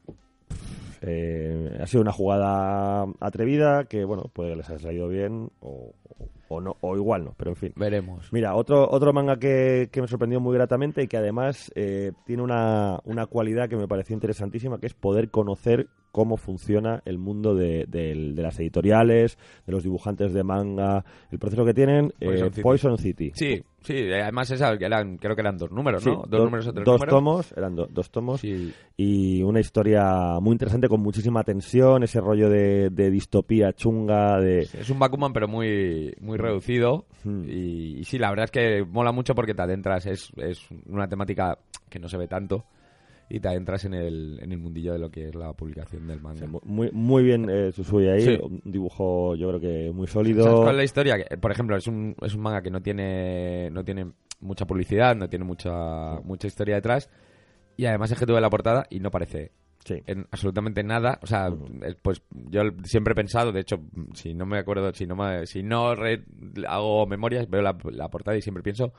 eh, ha sido una jugada atrevida que bueno, puede que les haya salido bien o, o- o no, o igual no, pero en fin. Veremos. Mira, otro, otro manga que, que me sorprendió muy gratamente y que además eh, tiene una, una cualidad que me pareció interesantísima, que es poder conocer cómo funciona el mundo de, del- de las editoriales, de los dibujantes de manga, el proceso que tienen, eh, Poison City. Poison City. Sí, sí, además esa, que eran, creo que eran dos números, Sí, ¿no? Dos do- números o tres dos números. tomos, eran do- dos tomos, Sí, y una historia muy interesante con muchísima tensión, ese rollo de, de distopía chunga, de... Es un Bakuman, pero muy, muy reducido. Hmm. Y, y sí, la verdad es que mola mucho porque te adentras. Es, es una temática que no se ve tanto. Y te entras en el, en el mundillo de lo que es la publicación del manga. muy, muy bien eh, Susui ahí, un dibujo yo creo que muy sólido. ¿Sabes cuál es la historia? Que, por ejemplo, es un, es un manga que no tiene, no tiene mucha publicidad, no tiene mucha, mucha historia detrás y además es que tuve la portada y no parece en absolutamente nada. O sea, pues yo siempre he pensado, de hecho, si no me acuerdo, si no, si no hago memorias, veo la, portada y siempre pienso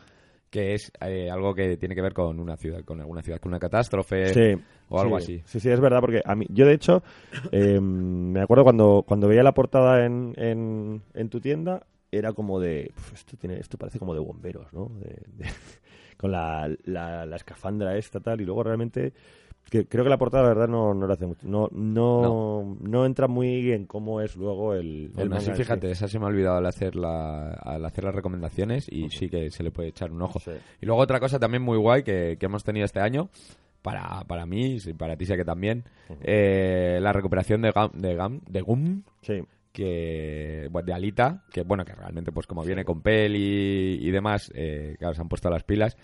que es eh, algo que tiene que ver con una ciudad, con alguna ciudad, con una catástrofe o algo así. Sí, sí, es verdad, porque a mí, yo de hecho, em, me acuerdo cuando, cuando veía la portada en, en, tu tienda, era como de, esto tiene, esto parece como de bomberos, ¿no? con la, la, la escafandra esta tal, y luego realmente creo que la portada, la verdad, no, no lo hace mucho. No, no, no, entra muy en cómo es luego el. el sí, fíjate, esa se me ha olvidado al hacer, la, al hacer las recomendaciones y sí que se le puede echar un ojo. Y luego otra cosa también muy guay que, que hemos tenido este año. Para, para mí, y para ti sé que también, eh, la recuperación de Gam, de Gam, de Gum, que de Alita, que bueno, que realmente pues como viene con peli y, demás, eh, claro, se han puesto las pilas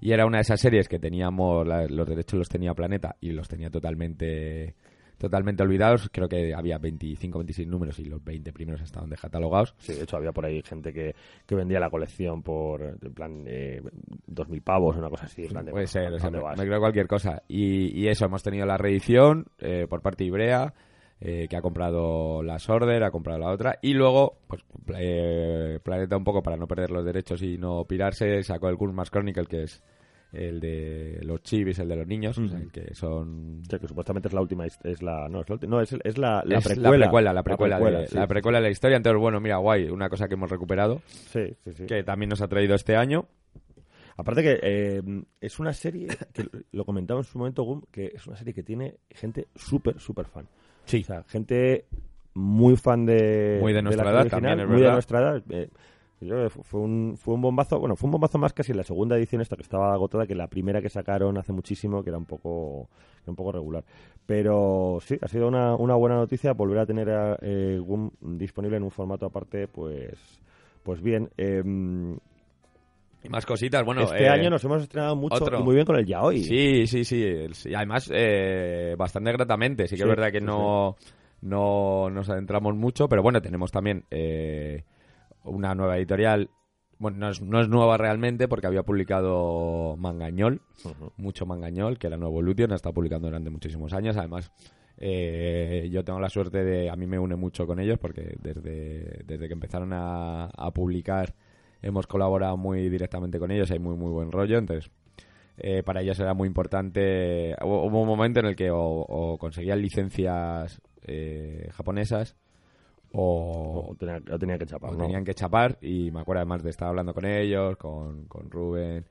y era una de esas series que teníamos, los derechos los tenía Planeta y los tenía totalmente totalmente olvidados. Creo que había 25, 26 números y los 20 primeros estaban descatalogados. Sí, de hecho había por ahí gente que, que vendía la colección por, en plan, eh, 2.000 pavos, una cosa así. puede ser, me, creo cualquier cosa. Y, y, eso, hemos tenido la reedición eh, por parte de Ibrea. Eh, que ha comprado la Sorder, ha comprado la otra, y luego, pues, eh, Planeta un poco para no perder los derechos y no pirarse, sacó el Gulmas Chronicle, que es el de los chivis, el de los niños, que son... que supuestamente es la última, es la... No, es la, no, es, es la, la, precuela. La precuela, la precuela, de, la historia. Entonces, bueno, mira, guay, una cosa que hemos recuperado, sí, sí, sí. que también nos ha traído este año. Aparte que eh, es una serie, que lo comentaba en su momento, Gum, que es una serie que tiene gente súper, súper fan. Sí. O sea, gente muy fan de, muy de nuestra edad también, muy de nuestra edad. Eh, fue un, fue un bombazo, bueno, fue un bombazo más casi en la segunda edición esta que estaba agotada que la primera que sacaron hace muchísimo, que era un poco, un poco regular. Pero sí, ha sido una, una buena noticia volver a tener a, eh, disponible en un formato aparte, pues, pues bien. Eh, y más cositas, bueno. Este eh, año nos hemos estrenado mucho y muy bien con el Yaoi. Sí, sí, sí. Además, eh, bastante gratamente. Sí que es verdad que no, no nos adentramos mucho, pero bueno, tenemos también eh, una nueva editorial. Bueno, no es, no es, nueva realmente porque había publicado Mangañol, mucho Mangañol, que era nuevo Lution, ha estado publicando durante muchísimos años. Además, yo tengo la suerte de. A mí me une mucho con ellos porque desde, desde que empezaron a, a publicar hemos colaborado muy directamente con ellos, hay muy, muy buen rollo, entonces eh, para ellos era muy importante. Hubo un momento en el que o, conseguían licencias eh, japonesas o, tenía, que chapar. tenían que chapar y me acuerdo además de estar hablando con ellos, con, con Rubén.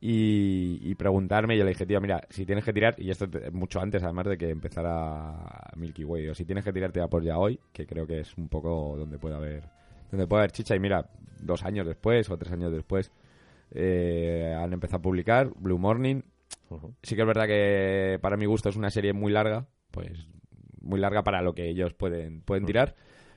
Y, preguntarme, yo le dije, tío, mira, si tienes que tirar, y esto mucho antes además de que empezara Milky Way, o si tienes que tirarte a por ya hoy, que creo que es un poco donde puede haber donde puede haber chicha. Y mira, dos años después o tres años después eh, han empezado a publicar Blue Morning. Sí que es verdad que para mi gusto es una serie muy larga, pues muy larga para lo que ellos pueden, pueden tirar.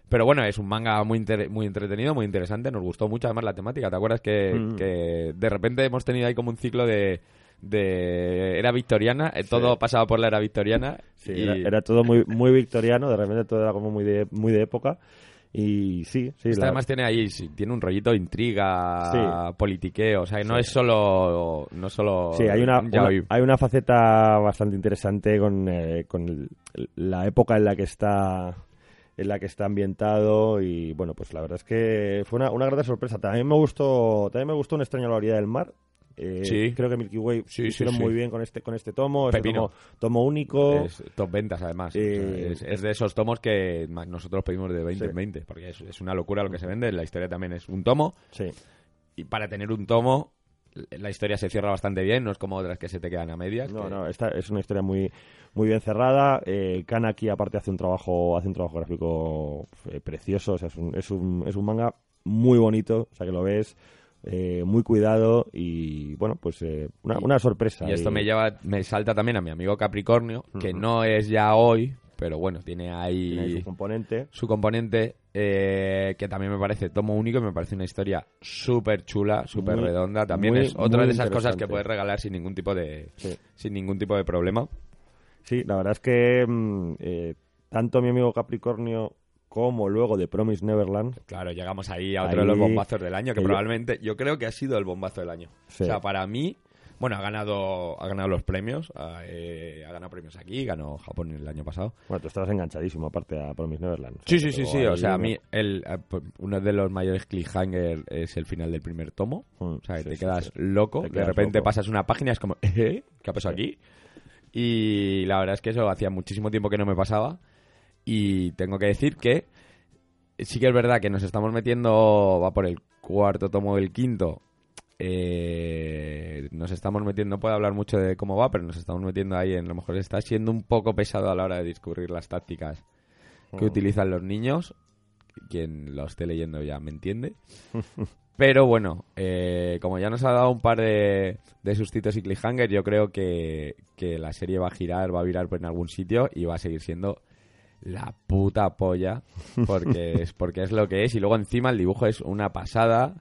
Pero bueno, es un manga muy, muy entretenido, muy interesante. Nos gustó mucho además la temática. ¿Te acuerdas que, mm. de repente hemos tenido ahí como un ciclo de, de era victoriana, eh, todo pasaba por la era victoriana. Sí, era, todo muy, muy victoriano, de repente todo era como muy de, muy de época. Y sí, sí. además tiene ahí, tiene un rollito de intriga, politiqueo, o sea, que no es solo... No solo sí, hay una, hay una faceta bastante interesante con, eh, con la época en la que está en la que está ambientado y bueno pues la verdad es que fue una, una gran sorpresa. También me gustó también me gustó una extraña la del mar eh, sí. Creo que Milky Way sí, hicieron muy bien con este con este tomo. Es tomo, tomo, único. Es top ventas, además. es, de esos tomos que nosotros pedimos de 20 en 20, porque es, una locura lo que se vende. La historia también es un tomo. Sí. Y para tener un tomo, la historia se cierra bastante bien, no es como otras que se te quedan a medias. No, no, esta es una historia muy muy bien cerrada. Eh, Kanaki aparte hace un trabajo hace un trabajo gráfico eh, precioso, o sea, es un, es un, es un manga muy bonito, o sea que lo ves eh, muy cuidado y bueno, pues eh, una, sorpresa. Y esto me lleva, me salta también a mi amigo Capricornio, que no es ya hoy, pero bueno, tiene ahí, Tiene ahí su componente. su componente, eh, que también me parece tomo único y me parece una historia súper chula, súper redonda. También muy- es otra de esas cosas que puedes regalar sin ningún tipo de, Sí. sin ningún tipo de problema. Sí, la verdad es que mm, eh, tanto mi amigo Capricornio como luego de Promise Neverland, Claro, llegamos ahí a otro de los bombazos del año, que probablemente yo creo que ha sido el bombazo del año. Sí. O sea, para mí, bueno, ha ganado, ha ganado los premios, ha, eh, ha ganado premios aquí, ganó Japón el año pasado. bueno, tú estabas enganchadísimo aparte a Promise Neverland. O sea, Sí, sí, sí, sí. O sea, a mí el, eh, pues, uno de los mayores cliffhanger es el final del primer tomo. Mm, O sea, sí, te sí, quedas loco. Te de repente loco. pasas una página y es como, ¿eh? ¿Qué ha pasado aquí? Y la verdad es que eso hacía muchísimo tiempo que no me pasaba. Y tengo que decir que sí que es verdad que nos estamos metiendo, va por el cuarto tomo del quinto. eh, nos estamos metiendo, no puedo hablar mucho de cómo va, pero nos estamos metiendo ahí en, a lo mejor está siendo un poco pesado a la hora de discurrir las tácticas que utilizan los niños. Quien lo esté leyendo ya me entiende. Pero bueno, eh, como ya nos ha dado un par de, de sustitos y cliffhanger, yo creo que, que la serie va a girar, va a virar por en algún sitio y va a seguir siendo la puta polla porque es porque es lo que es y luego encima el dibujo es una pasada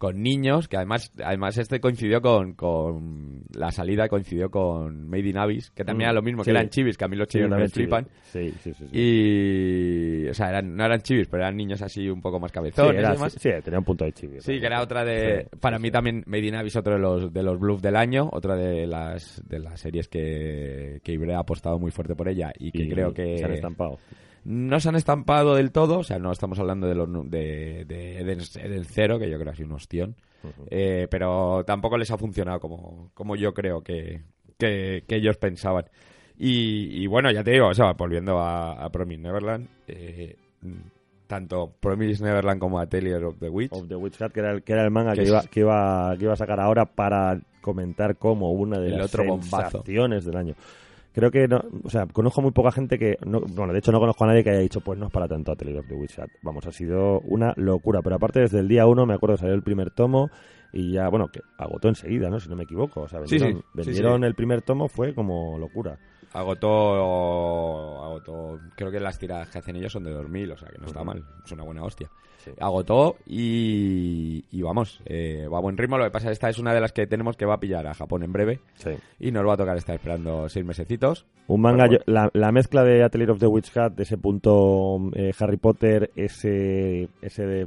con niños que además además este coincidió con, con la salida coincidió con Made in Abyss que también Mm, era lo mismo sí. que eran chivis que a mí los Sí, chivis me también chivis. flipan Sí, sí, sí. sí. y o sea eran, no eran chivis pero eran niños así un poco más Sí, cabezones era- y demás sí, tenía un punto de chibi. Sí, que era otra de. Sí, para sí, mí sí. también Made in Abyss otro de los de los bluffs del año, otra de las de las series que, que Ibre ha apostado muy fuerte por ella y que Y creo que Se han estampado. No se han estampado del todo, o sea, no estamos hablando de los de, de Eden, Eden Zero, que yo creo que ha sido un ostión, eh, pero tampoco les ha funcionado como, como yo creo que, que, que ellos pensaban. Y, y bueno, ya te digo, o sea, volviendo a, a Promise Neverland, eh, tanto Promise Neverland como Atelier of the Witch, Of the Witch Hat, que era el, que era el manga Que iba, que, iba, que iba a sacar ahora para comentar como una de las otro bombazo. sensaciones del año. Creo que, no, o sea, conozco muy poca gente que, no, bueno, de hecho no conozco a nadie que haya dicho, pues no es para tanto Atelier of the Witch Hat. Vamos, ha sido una locura. Pero aparte, desde el día uno, me acuerdo, salió el primer tomo y ya, bueno, que agotó enseguida, ¿no? Si no me equivoco. O sea, sí, vendieron, sí, vendieron sí. el primer tomo, fue como locura. agotó, agotó, creo que las tiradas que hacen ellos son de 2000, o sea que no está mal, es una buena hostia. Sí. Agotó y, y vamos, eh, va a buen ritmo. Lo que pasa es que esta es una de las que tenemos que va a pillar a Japón en breve Sí. y nos va a tocar estar esperando seis mesecitos. Un manga, yo- la, la mezcla de Atelier of the Witch Hat, de ese punto eh, Harry Potter, ese, ese de,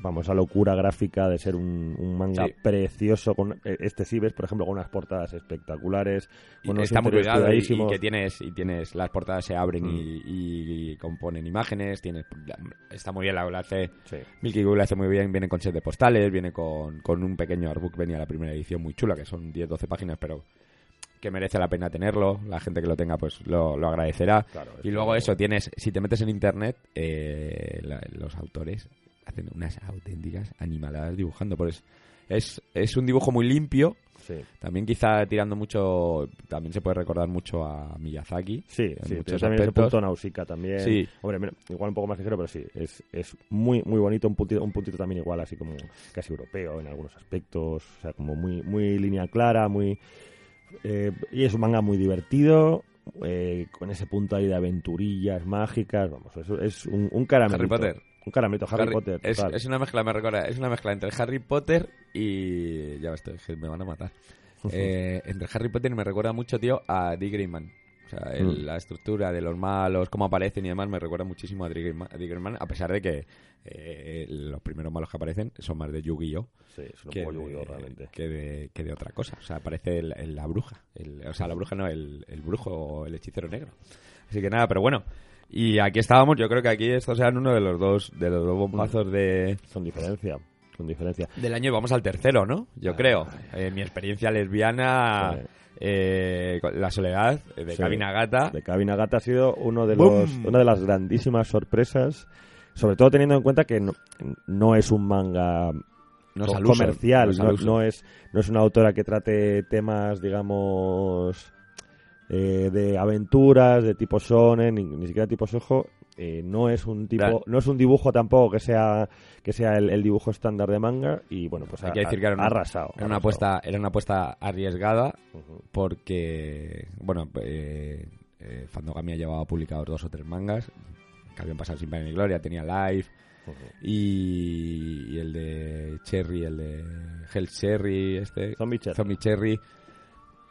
vamos, esa locura gráfica de ser un, un manga Sí. precioso, con eh, este sí ves, por ejemplo, con unas portadas espectaculares, Y con está muy cuidado y, que tienes y tienes las portadas se abren Mm. y, y componen imágenes tienes está muy bien la la hace Sí. Milky Way lo hace muy bien viene con set de postales viene con, con un pequeño artbook venía la primera edición muy chula que son 10-12 páginas pero que merece la pena tenerlo la gente que lo tenga pues lo, lo agradecerá Claro, y luego eso tienes si te metes en internet eh, la- los autores hacen unas auténticas animaladas dibujando pues es, es un dibujo muy limpio Sí, también quizá tirando mucho, también se puede recordar mucho a Miyazaki. sí, sí muchos también ese punto Nausicaa también. Sí. Hombre, mira, igual un poco más ligero, pero sí, es, es muy muy bonito, un puntito, un puntito también igual, así como casi europeo en algunos aspectos, o sea, como muy, muy línea clara, muy... eh, y es un manga muy divertido, eh, con ese punto ahí de aventurillas mágicas, vamos, es, es un, un caramelito. Harry Potter. Un caramelito, Harry, Harry- Potter, es, una mezcla, me recuerda, es una mezcla entre Harry Potter y ya que me van a matar. Eh, entre Harry Potter me recuerda mucho, tío, a Dick Grayman. O sea, el- Mm. la estructura de los malos, cómo aparecen y demás, me recuerda muchísimo a Grayman, a a pesar de que eh, los primeros malos que aparecen son más de Yu-Gi-Oh! Sí, es un que, poco de, Yu-Gi-Oh, realmente. que, de, que de otra cosa. O sea, parece el- el- la bruja. El- o sea, la bruja no, el, el brujo o el hechicero negro. Así que nada, pero bueno. Y aquí estábamos, yo creo que aquí estos eran uno de los dos, de los dos bombazos de, Con diferencia, con diferencia. del año y vamos al tercero, ¿no? Yo creo. Eh, mi experiencia lesbiana, eh, con La Soledad, eh, de Sí. Cabina Gata. De Cabina Gata ha sido uno de ¡Bum! los, una de las grandísimas sorpresas, sobre todo teniendo en cuenta que no, no es un manga No es uso, comercial, no es no, al uso. no es, no es una autora que trate temas, digamos, eh, de aventuras, de tipo shonen, ni, ni siquiera tipo sojo. eh, no es un tipo, Claro. no es un dibujo tampoco que sea que sea el, el dibujo estándar de manga y bueno pues Hay ha, que decir que era ha una- arrasado. Era ha una, arrasado. apuesta, era una apuesta arriesgada porque, bueno, eh, eh, Fandogami llevaba publicados dos o tres mangas que habían pasado sin pena ni gloria. Tenía Live y, y el de Cherry, el de Hell Cherry, este. Zombie Cherry. Zombie Cherry.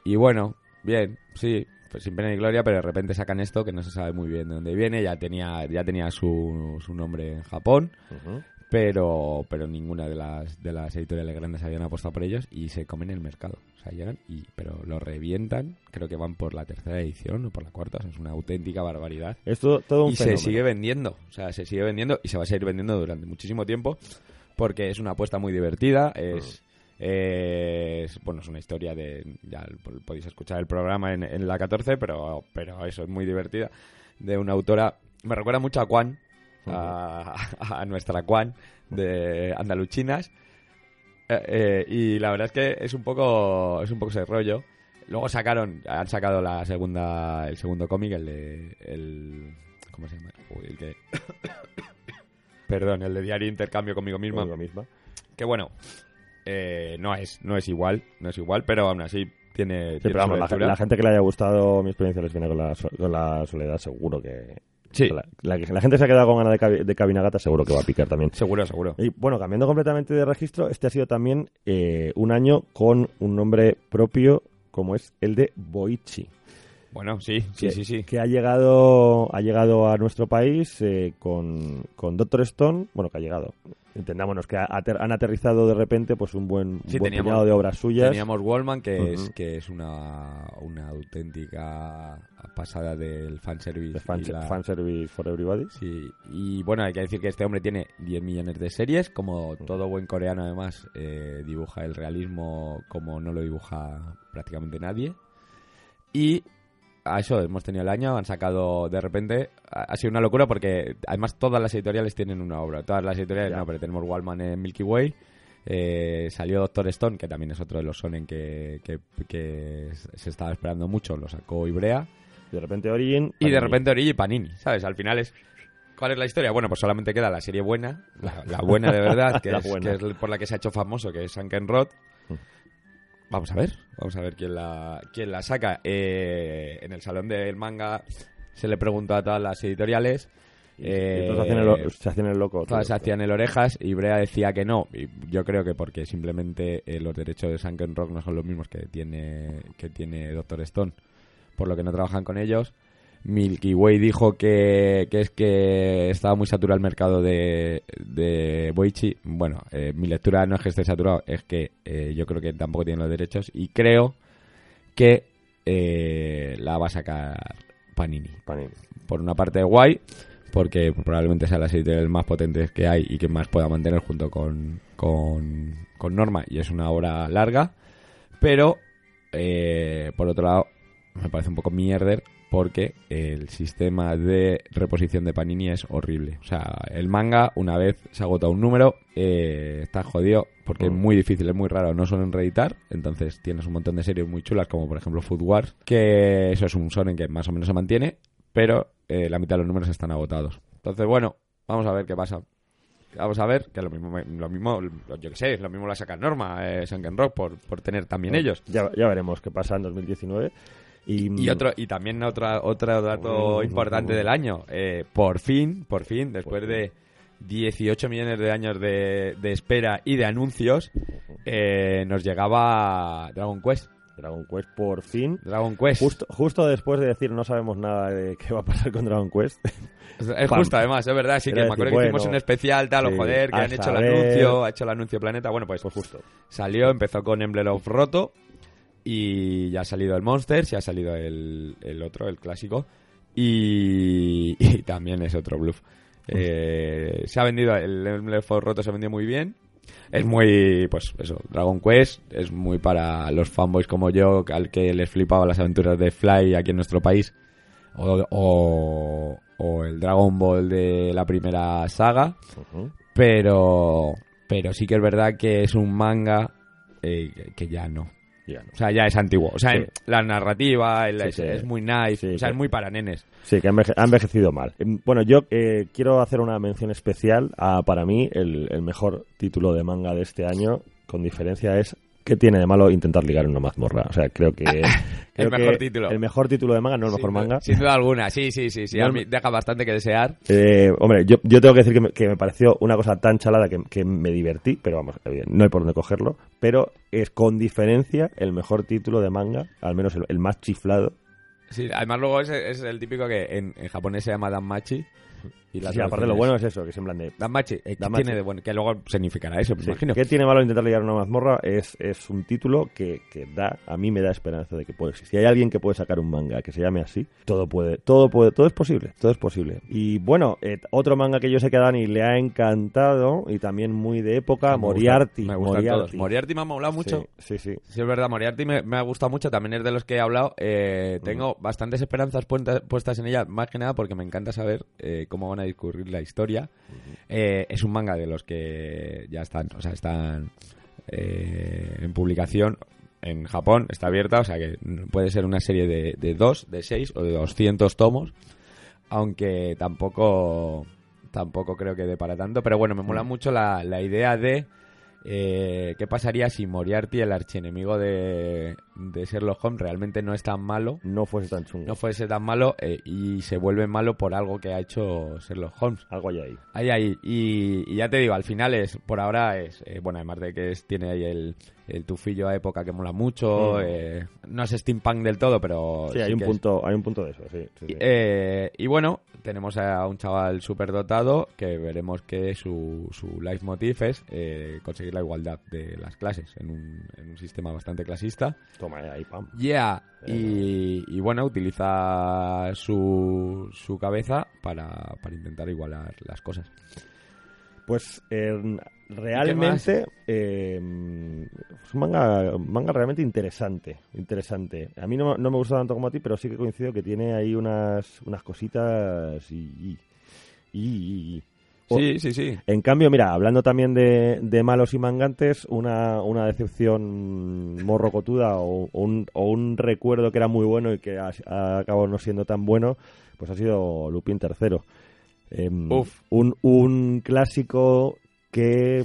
Y bueno, bien, sí, pues sin pena ni gloria, pero de repente sacan esto que no se sabe muy bien de dónde viene. Ya tenía, ya tenía su, su nombre en Japón, Ujú. pero, pero ninguna de las, de las editoriales grandes habían apostado por ellos y se comen el mercado. O sea, llegan y, pero lo revientan. Creo que van por la tercera edición o por la cuarta. O sea, es una auténtica barbaridad Es todo, un y fenómeno. se sigue vendiendo. O sea, se sigue vendiendo y se va a seguir vendiendo durante muchísimo tiempo porque es una apuesta muy divertida. Es, es- bueno, es una historia de. Ya podéis escuchar el programa en, en la 14, pero, pero eso es muy divertida. De una autora. Me recuerda mucho a Juan, a, a nuestra Juan de Andaluchinas. Eh, eh, y la verdad es que es un poco es un poco ese rollo. Luego sacaron, han sacado la segunda, el segundo cómic, el de, el, ¿cómo se llama? Uy, el que, perdón, el de diario intercambio conmigo mismo. Conmigo misma. Que bueno, eh, no es, no es igual, no es igual, pero aún así tiene, Sí, tiene pero vamos, la, gente que le haya gustado mi experiencia lesbiana con la, con la soledad, seguro que. Sí. La, la que- la gente se ha quedado con ganas de, cabi- de cabinagata, seguro que va a picar también. Seguro, seguro. Y bueno, cambiando completamente de registro, este ha sido también eh, un año con un nombre propio como es el de Boichi. Bueno, sí, sí, que, sí, sí. que ha llegado ha llegado a nuestro país eh, con, con Doctor Stone, bueno, que ha llegado. Entendámonos que ater- han aterrizado de repente pues un buen, Sí, buen teníamos- puñado de obras suyas. Teníamos Wallman, que es Ujú. que es una, una auténtica pasada del fanservice. de fan, la- fanservice for everybody. Sí, y bueno, hay que decir que este hombre tiene 10 millones de series, como todo buen coreano además eh, dibuja el realismo como no lo dibuja prácticamente nadie. Y a eso hemos tenido el año, han sacado de repente, ha sido una locura porque además todas las editoriales tienen una obra, todas las editoriales Ya. no, pero tenemos Wallman en Milky Way, eh, salió Doctor Stone, que también es otro de los sonen que, que, que se estaba esperando mucho, lo sacó Ibrea. De repente Origin. Y de repente Origi y Panini, ¿sabes? Al final es... ¿Cuál es la historia? Bueno, pues solamente queda la serie buena, la, la buena de verdad, que, es, buena. que es por la que se ha hecho famoso, que es Sunken Rod. Vamos a ver, vamos a ver quién la, quién la saca. Eh, en el salón del manga se le preguntó a todas las editoriales. Eh, todos hacían el, se hacían el loco. Todas se hacían el orejas y Brea decía que no. Y yo creo que porque simplemente eh, los derechos de Sunken Rock no son los mismos que tiene, que tiene Doctor Stone, por lo que no trabajan con ellos. Milky Way dijo que, que es que estaba muy saturado el mercado de, de Boichi. Bueno, eh, mi lectura no es que esté saturado, es que eh, yo creo que tampoco tienen los derechos y creo que eh, la va a sacar Panini Panini. por una parte guay, porque probablemente sea las editoriales más potentes que hay y que más pueda mantener junto con, con, con Norma, y es una obra larga, pero eh, por otro lado me parece un poco mierder porque el sistema de reposición de Panini es horrible. O sea, el manga, una vez se agota un número, eh, está jodido porque es Mm. muy difícil, es muy raro, no suelen reeditar. Entonces tienes un montón de series muy chulas, como por ejemplo Food Wars, que eso es un sonen que más o menos se mantiene, pero eh, la mitad de los números están agotados. Entonces, bueno, vamos a ver qué pasa. Vamos a ver, que lo mismo, lo mismo yo que sé, lo mismo la saca Norma, eh, Sunken Rock, por, por tener también ellos. Ya, ya veremos qué pasa en 2019. Y, Y otro y también otra, otro dato importante del año. Eh, por fin, por fin, después de 18 millones de años de, de espera y de anuncios, eh, nos llegaba Dragon Quest. Dragon Quest por fin. Dragon Quest. Justo, justo después de decir no sabemos nada de qué va a pasar con Dragon Quest. Es- Pam. justo, además, es verdad. Sí, que Era me acuerdo decir, que hicimos bueno, un especial, tal, o sí, joder, que han hecho el anuncio, ha hecho el anuncio Planeta. Bueno, pues, Pues justo. salió, empezó con Emblem of Roto y ya ha salido el Monsters y ha salido el, el otro, el clásico. Y, y también es otro bluff. Eh, se ha vendido, el Emblem of Roto se vendió muy bien. Es muy, pues eso, Dragon Quest es muy para los fanboys como yo, al que les flipaba las aventuras de Fly aquí en nuestro país. O, o, o el Dragon Ball de la primera saga pero pero sí que es verdad que es un manga eh, que ya no. Ya no. O sea, ya es antiguo. O sea, Sí. en- la narrativa Sí, es, sí. es muy nice. O sea, es muy para nenes. Sí, que ha enveje- ha envejecido mal. Em, Bueno, yo eh, quiero hacer una mención especial a, para mí, el, el mejor título de manga de este año, con diferencia, es ¿qué tiene de malo intentar ligar en una mazmorra? O sea, creo que, El mejor que título. El mejor título de manga, no el Sin mejor duda- manga. Sin duda alguna, sí, sí, sí. sí. No, deja bastante que desear. Eh, hombre, yo, yo tengo que decir que me, que me pareció una cosa tan chalada que, que me divertí, pero vamos, eh, no hay por dónde cogerlo. Pero es con diferencia el mejor título de manga, al menos el, el más chiflado. Sí, además luego es, es el típico que en, en japonés se llama Danmachi. Y la Sí, aparte lo bueno es eso, que es en plan de... Danmachi, eh, ¿qué Danmachi. tiene de bueno? Que luego significará eso, me Sí, imagino. ¿Qué tiene malo intentar liar una mazmorra? Es, es un título que, que da, a mí me da esperanza de que puede existir. Si hay alguien que puede sacar un manga que se llame así, todo puede, todo puede, todo es posible, todo es posible. Y bueno, eh, otro manga que yo sé que a Dani le ha encantado y también muy de época, Me gusta- Moriarty. Me gustan Moriarty. todos. Moriarty me ha molado mucho. Sí, sí, sí. Sí, es verdad, Moriarty me, me ha gustado mucho, también es de los que he hablado. Eh, tengo bastantes esperanzas puestas en ella, más que nada porque me encanta saber eh, cómo van a discurrir la historia. Eh, es un manga de los que ya están, o sea, están eh, en publicación en Japón, está abierta, o sea que puede ser una serie de, de dos, de seis o de 200 tomos, aunque tampoco tampoco creo que dé para tanto, pero bueno, me mola mucho la, la idea de eh, qué pasaría si Moriarty, el archienemigo de, de Sherlock Holmes, realmente no es tan malo, No fuese tan chungo. no fuese tan malo eh, y se vuelve malo por algo que ha hecho Sherlock Holmes. Algo hay ahí. Ahí, ahí. Y, y ya te digo, al final es, por ahora es, eh, bueno, además de que es, tiene ahí el, el tufillo a época que mola mucho, Mm. eh, no es steampunk del todo, pero... Sí, hay un es. punto, hay un punto de eso, sí. sí, eh, y bueno, tenemos a un chaval súper dotado que veremos que su, su leitmotiv es eh, conseguir la igualdad de las clases en un, en un sistema bastante clasista. Toma ahí, pam. Yeah. Y, y bueno, utiliza su, su cabeza para, para intentar igualar las cosas. Pues eh, realmente eh, es un manga, manga realmente interesante, interesante. A mí no, no me gusta tanto como a ti, pero sí que coincido que tiene ahí unas, unas cositas y... y, y- y- O- Sí, sí, sí. En cambio, mira, hablando también de, de malos y mangantes, una, una decepción morrocotuda o, o un, o un recuerdo que era muy bueno y que ha, ha acabado no siendo tan bueno, pues ha sido Lupin III. Em, Uf. Un, un clásico que,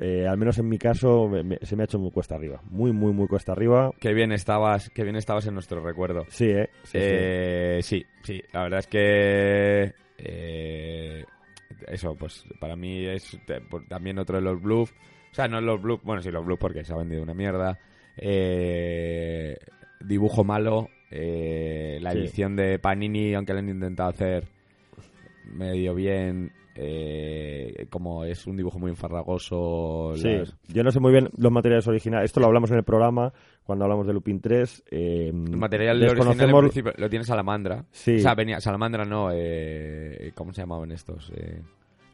eh, al menos en mi caso, me- me- se me ha hecho muy cuesta arriba. Muy, muy, muy cuesta arriba. Qué bien estabas, qué bien estabas en nuestro recuerdo. Sí, ¿eh? Sí, sí. Eh, sí, sí, la verdad es que eh, eso, pues para mí es también otro de los bluffs. O sea, no los bluffs, bueno, sí los bluffs porque se ha vendido una mierda. Eh, dibujo malo, la Sí. edición de Panini, aunque lo han intentado hacer medio bien, eh, como es un dibujo muy enfarragoso. Sí, las- yo no sé muy bien los materiales originales. Esto lo hablamos en el programa cuando hablamos de Lupin 3. eh, El material original en desconocemos- principio lo tiene Salamandra. Sí. O sea, venía, Salamandra no, eh, ¿cómo se llamaban estos? Eh,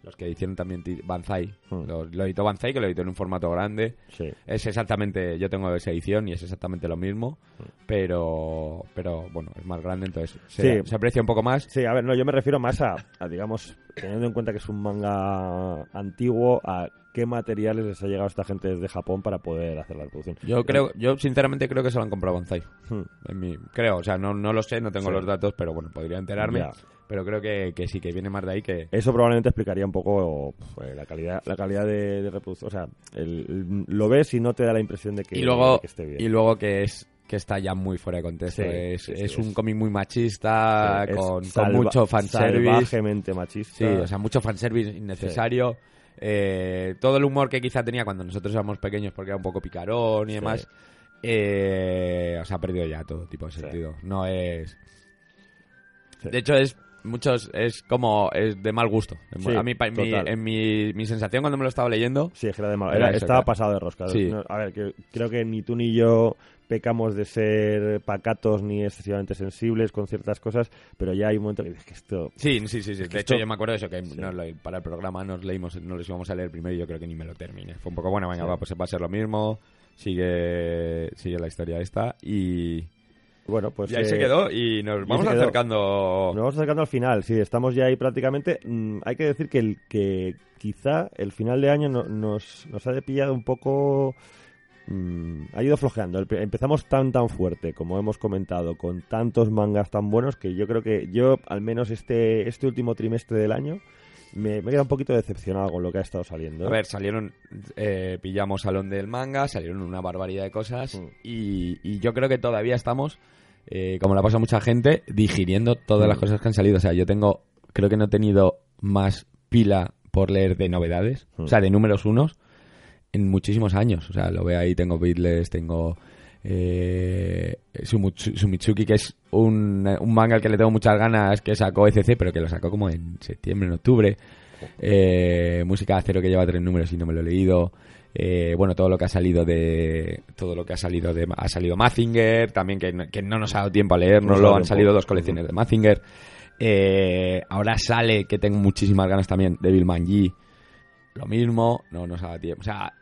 los que hicieron también Banzai. Hmm. Lo, lo editó Banzai, que lo editó en un formato grande. Sí. Es exactamente, yo tengo esa edición y es exactamente lo mismo, pero pero bueno, es más grande, entonces se, Sí. se aprecia un poco más. Sí, a ver, no, yo me refiero más a, a, digamos, teniendo en cuenta que es un manga antiguo, a qué materiales les ha llegado a esta gente desde Japón para poder hacer la reproducción. Yo creo, yo sinceramente creo que se lo han comprado Banzai. Hmm. En mi, creo, o sea, no, no lo sé, no tengo Sí. los datos, pero bueno, podría enterarme. Ya. Pero creo que, que sí, que viene más de ahí que... Eso probablemente explicaría un poco pues, la calidad la calidad de, de reproducción. O sea, el- el- lo ves y no te da la impresión de que, y luego de que esté bien. y luego que es que está ya muy fuera de contexto. Sí, es, sí, es un cómic muy machista Es con, con mucho fanservice. Salvajemente machista. sí o sea mucho fanservice innecesario. Eh, todo el humor que quizá tenía cuando nosotros éramos pequeños porque era un poco picarón y demás eh, o sea ha perdido ya todo tipo de sentido. No es de hecho es muchos es como es de mal gusto Sí, a mí mi, en mi, mi sensación cuando me lo estaba leyendo Sí, es que era de malo. Era Era- eso, estaba claro. pasado de rosca. Sí. No, a ver, que, creo que ni tú ni yo pecamos de ser pacatos ni excesivamente sensibles con ciertas cosas, pero ya hay un momento que dices que esto... Sí, sí, sí, sí. De hecho, yo me acuerdo de eso, que para el programa nos leímos, nos los íbamos a leer primero y yo creo que ni me lo terminé. Fue un poco, bueno, venga, va, pues va a ser lo mismo, sigue sigue la historia esta y, Bueno, pues... y ahí eh, se quedó y nos vamos acercando... Nos vamos acercando al final, sí, estamos ya ahí prácticamente. Mm, hay que decir que, el, que quizá el final de año no- nos, nos ha pillado un poco... mm, ha ido flojeando. Empezamos tan tan fuerte, como hemos comentado, con tantos mangas tan buenos que yo creo que yo, al menos este, este último trimestre del año, me, me he quedado un poquito decepcionado con lo que ha estado saliendo. ¿eh? A ver, salieron, eh, pillamos Salón del Manga, salieron una barbaridad de cosas Mm. y, y yo creo que todavía estamos eh, como la pasa mucha gente, digiriendo todas las Mm. cosas que han salido. O sea, yo tengo, creo que no he tenido más pila por leer de novedades, Mm. o sea, de números unos, en muchísimos años. O sea, lo veo ahí, tengo Beatles, tengo eh, Sumitsu- Sumitsuki, que es un, un manga al que le tengo muchas ganas, que sacó ECC, pero que lo sacó como en septiembre, en octubre. Eh, música de acero que lleva tres números y no me lo he leído. Eh, bueno, todo lo que ha salido de. Todo lo que ha salido de. Ha salido Mazinger, también que no, que no nos ha dado tiempo a leérnoslo. dado Han salido dos colecciones de Mazinger. Eh, ahora sale, que tengo muchísimas ganas también, Devil Man G. Lo mismo, no nos ha dado tiempo. O sea,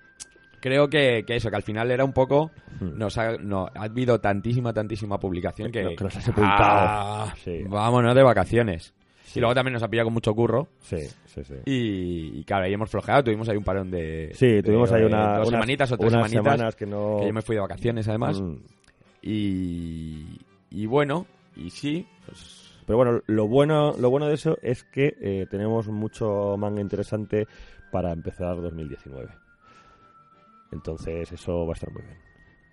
creo que, que eso, que al final era un poco. Hmm. Nos ha, no, ha habido tantísima, tantísima publicación que. Que nos ha sepultado. Ah, Sí. Vámonos de vacaciones. Y luego también nos ha pillado con mucho curro. Sí, sí, sí. Y, y claro, ahí hemos flojeado, tuvimos ahí un parón de... Sí, de- tuvimos ahí una, dos unas, semanitas o tres unas semanitas, semanas que no... que yo me fui de vacaciones además. Mm. Y, y bueno, y sí, pues... Pero bueno, lo bueno, lo bueno de eso es que eh, tenemos mucho manga interesante para empezar 2019. Entonces eso va a estar muy bien.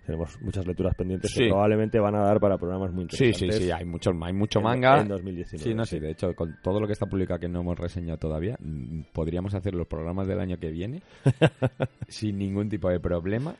Tenemos muchas lecturas pendientes Sí. que probablemente van a dar para programas muy Sí, interesantes. sí, sí, hay mucho, hay mucho manga. En 2019. Sí, no, sí, de hecho, con todo lo que está publicado que no hemos reseñado todavía, mm, podríamos hacer los programas del año que viene sin ningún tipo de problema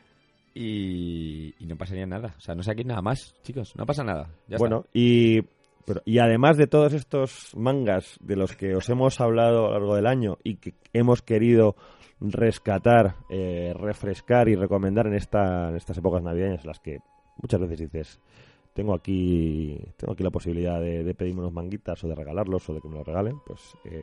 y, y no pasaría nada. O sea, no saquéis nada más, chicos, no pasa nada. Ya está. bueno, y, pero, y además de todos estos mangas de los que os hemos hablado a lo largo del año y que hemos querido rescatar, eh, refrescar y recomendar en, esta, en estas épocas navideñas, en las que muchas veces dices, tengo aquí, tengo aquí la posibilidad de, de pedirme unos manguitas o de regalarlos o de que me los regalen, pues, eh,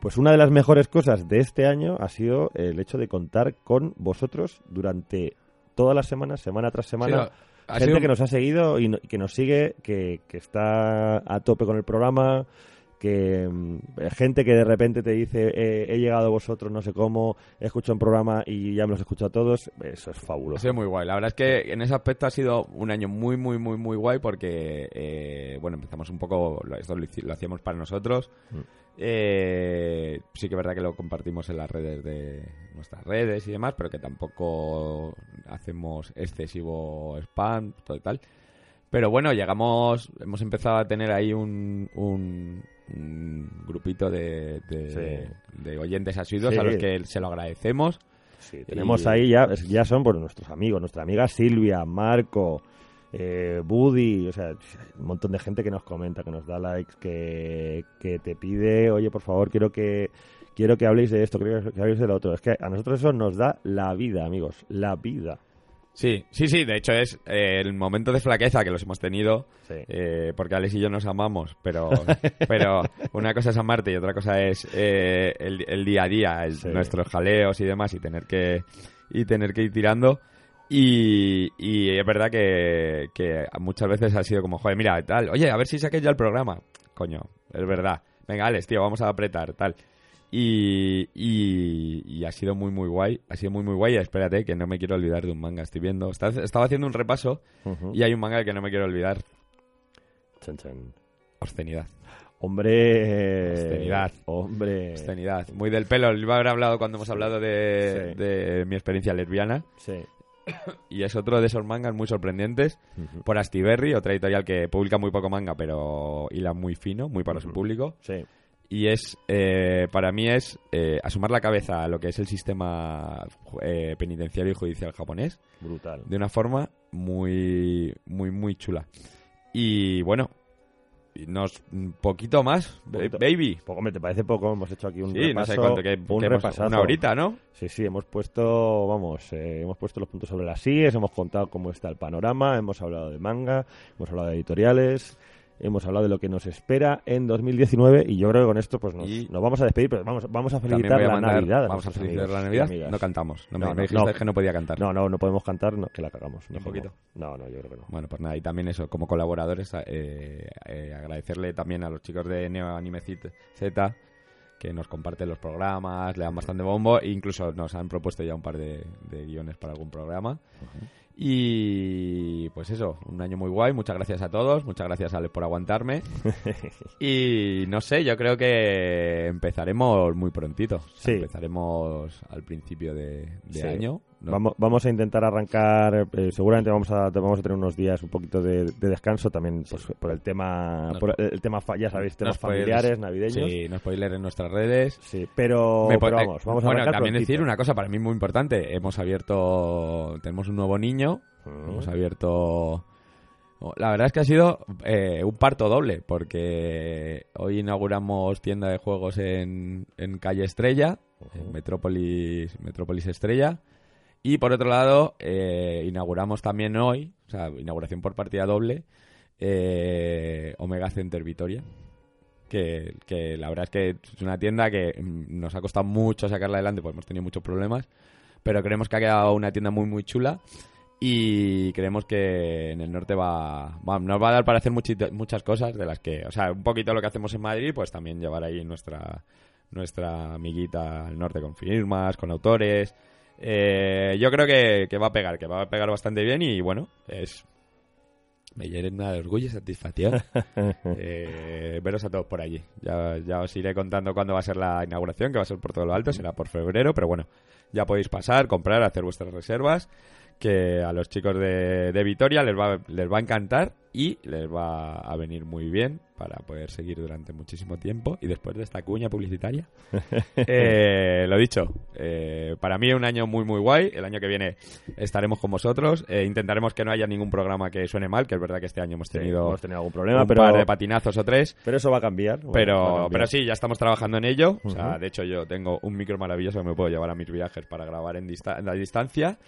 pues una de las mejores cosas de este año ha sido el hecho de contar con vosotros durante todas las semanas, semana tras semana. Sí, Gente sido- que nos ha seguido y, no- y que nos sigue, que, que está a tope con el programa, que mm, gente que de repente te dice eh, he llegado a vosotros no sé cómo, he escuchado un programa y ya me los he escuchado todos, eso es fabuloso. sido muy guay. La verdad es que en ese aspecto ha sido un año muy, muy, muy, muy guay porque, eh, bueno, empezamos un poco, esto lo hacíamos para nosotros. Mm. Eh, sí que es verdad que lo compartimos en las redes de nuestras redes y demás, pero que tampoco hacemos excesivo spam, todo y tal. Pero bueno, llegamos, hemos empezado a tener ahí un, un, un grupito de, de, Sí. de oyentes asiduos Sí. a los que se lo agradecemos. Sí, tenemos Y- ahí ya, ya son nuestros amigos, nuestra amiga Silvia, Marco, eh, Buddy, o sea, un montón de gente que nos comenta, que nos da likes, que, que te pide, oye, por favor, quiero que quiero que habléis de esto, quiero que habléis de lo otro. Es que a nosotros eso nos da la vida, amigos, la vida. Sí, sí, sí, de hecho es eh, el momento de flaqueza que los hemos tenido, Sí. eh, porque Alex y yo nos amamos, pero, pero una cosa es amarte y otra cosa es eh, el, el día a día, el- Sí. nuestros jaleos y demás, y tener que, y tener que ir tirando. Y, y es verdad que, que muchas veces ha sido como, joder, mira, tal, oye, a ver si saquéis ya el programa. Coño, es verdad. Venga, Alex, tío, vamos a apretar, tal. Y, y, y ha sido muy, muy guay. Ha sido muy, muy guay. Espérate, que no me quiero olvidar de un manga. Estoy viendo. Está- Estaba haciendo un repaso y hay un manga que no me quiero olvidar. Chan, chan. Obscenidad. Hombre. Obscenidad. Hombre. Obscenidad. Muy del pelo. Lo iba a haber hablado cuando hemos hablado de, Sí. de mi experiencia lesbiana. Sí. Y es otro de esos mangas muy sorprendentes. Ujú. Por Astiberri, otra editorial que publica muy poco manga, pero hila muy fino, muy para su público. Sí. Y es eh, para mí es eh, asomar la cabeza a lo que es el sistema eh, penitenciario y judicial japonés Brutal. de una forma muy muy muy chula y bueno nos un poquito más Poquito. baby Poco, hombre, ¿te parece poco? Hemos hecho aquí un sí repaso. no sé cuánto que, un que hemos- una horita no Sí, sí, hemos puesto, vamos, eh, hemos puesto los puntos sobre las IES, hemos contado cómo está el panorama, hemos hablado de manga, hemos hablado de editoriales, hemos hablado de lo que nos espera en 2019 y yo creo que con esto pues nos, Y- nos vamos a despedir, pero vamos, vamos a felicitar la Navidad. vamos a felicitar la Navidad no cantamos no, me, No, me dijiste no. que no podía cantar No, no, no podemos cantar, no, que la cagamos. Un poquito. No, no, yo creo que no. Bueno, pues nada, y también eso, como colaboradores, eh, eh, agradecerle también a los chicos de Neo Anime Z que nos comparten los programas, le dan bastante bombo, e incluso nos han propuesto ya un par de, de guiones para algún programa. Y pues eso, un año muy guay, muchas gracias a todos, muchas gracias Alex por aguantarme. y no sé, yo creo que empezaremos muy prontito. O sea, Sí. Empezaremos al principio de, de Sí. año. Vamos, vamos a intentar arrancar, eh, seguramente vamos a, vamos a tener unos días un poquito de, descanso también pues, por el tema, por el, tema ya sabéis, temas familiares, navideños. Sí, no spoiler en nuestras redes. Sí, pero, pero vamos, vamos a Bueno, también decir una cosa para mí muy importante. Hemos abierto, tenemos un nuevo niño, hemos abierto... La verdad es que ha sido eh, un parto doble, porque hoy inauguramos tienda de juegos en, en Calle Estrella, en Metrópolis, Metrópolis Estrella. Y por otro lado, eh, inauguramos también hoy, o sea, inauguración por partida doble, eh, Omega Center Vitoria. Que, la verdad es que es una tienda que mm, nos ha costado mucho sacarla adelante, porque hemos tenido muchos problemas, pero creemos que ha quedado una tienda muy, muy chula y creemos que en el norte va, nos va a dar para hacer muchas cosas de las que, o sea, un poquito lo que hacemos en Madrid, pues también llevar ahí nuestra nuestra amiguita al norte con firmas, con autores. Eh, yo creo que, va a pegar, que va a pegar bastante bien y bueno, es me llena de orgullo y satisfacción eh, veros a todos por allí. Ya, ya os iré contando cuándo va a ser la inauguración, que va a ser por todo lo alto, será por febrero, pero bueno, ya podéis pasar, comprar, hacer vuestras reservas, que a los chicos de, de Vitoria les va, les va a encantar y les va a venir muy bien para poder seguir durante muchísimo tiempo. Y después de esta cuña publicitaria, eh, lo dicho, eh, para mí es un año muy, muy guay. El año que viene estaremos con vosotros. Eh, intentaremos que no haya ningún programa que suene mal, que es verdad que este año hemos tenido, hemos tenido algún problema, un pero... par de patinazos o tres. Pero eso va a cambiar. pero, pero sí, ya estamos trabajando en ello. O sea, de hecho, yo tengo un micro maravilloso que me puedo llevar a mis viajes para grabar en, la distancia.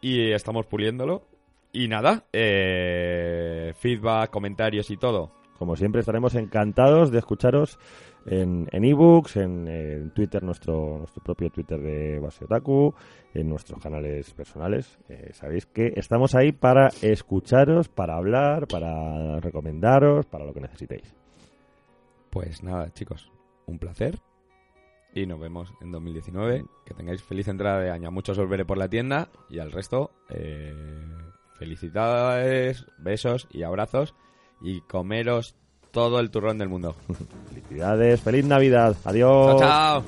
Y estamos puliéndolo. Y nada, feedback, comentarios y todo. Como siempre estaremos encantados de escucharos en ebooks, en, en, Twitter, nuestro, nuestro propio Twitter de Base Otaku, en nuestros canales personales. Eh, sabéis que estamos ahí para escucharos, para hablar, para recomendaros, para lo que necesitéis. Pues nada, chicos, un placer. Y nos vemos en 2019. Que tengáis feliz entrada de año. Muchos os veré por la tienda y al resto... Eh Felicidades, besos y abrazos y comeros todo el turrón del mundo. Felicidades, feliz Navidad. Adiós. Chao, chao.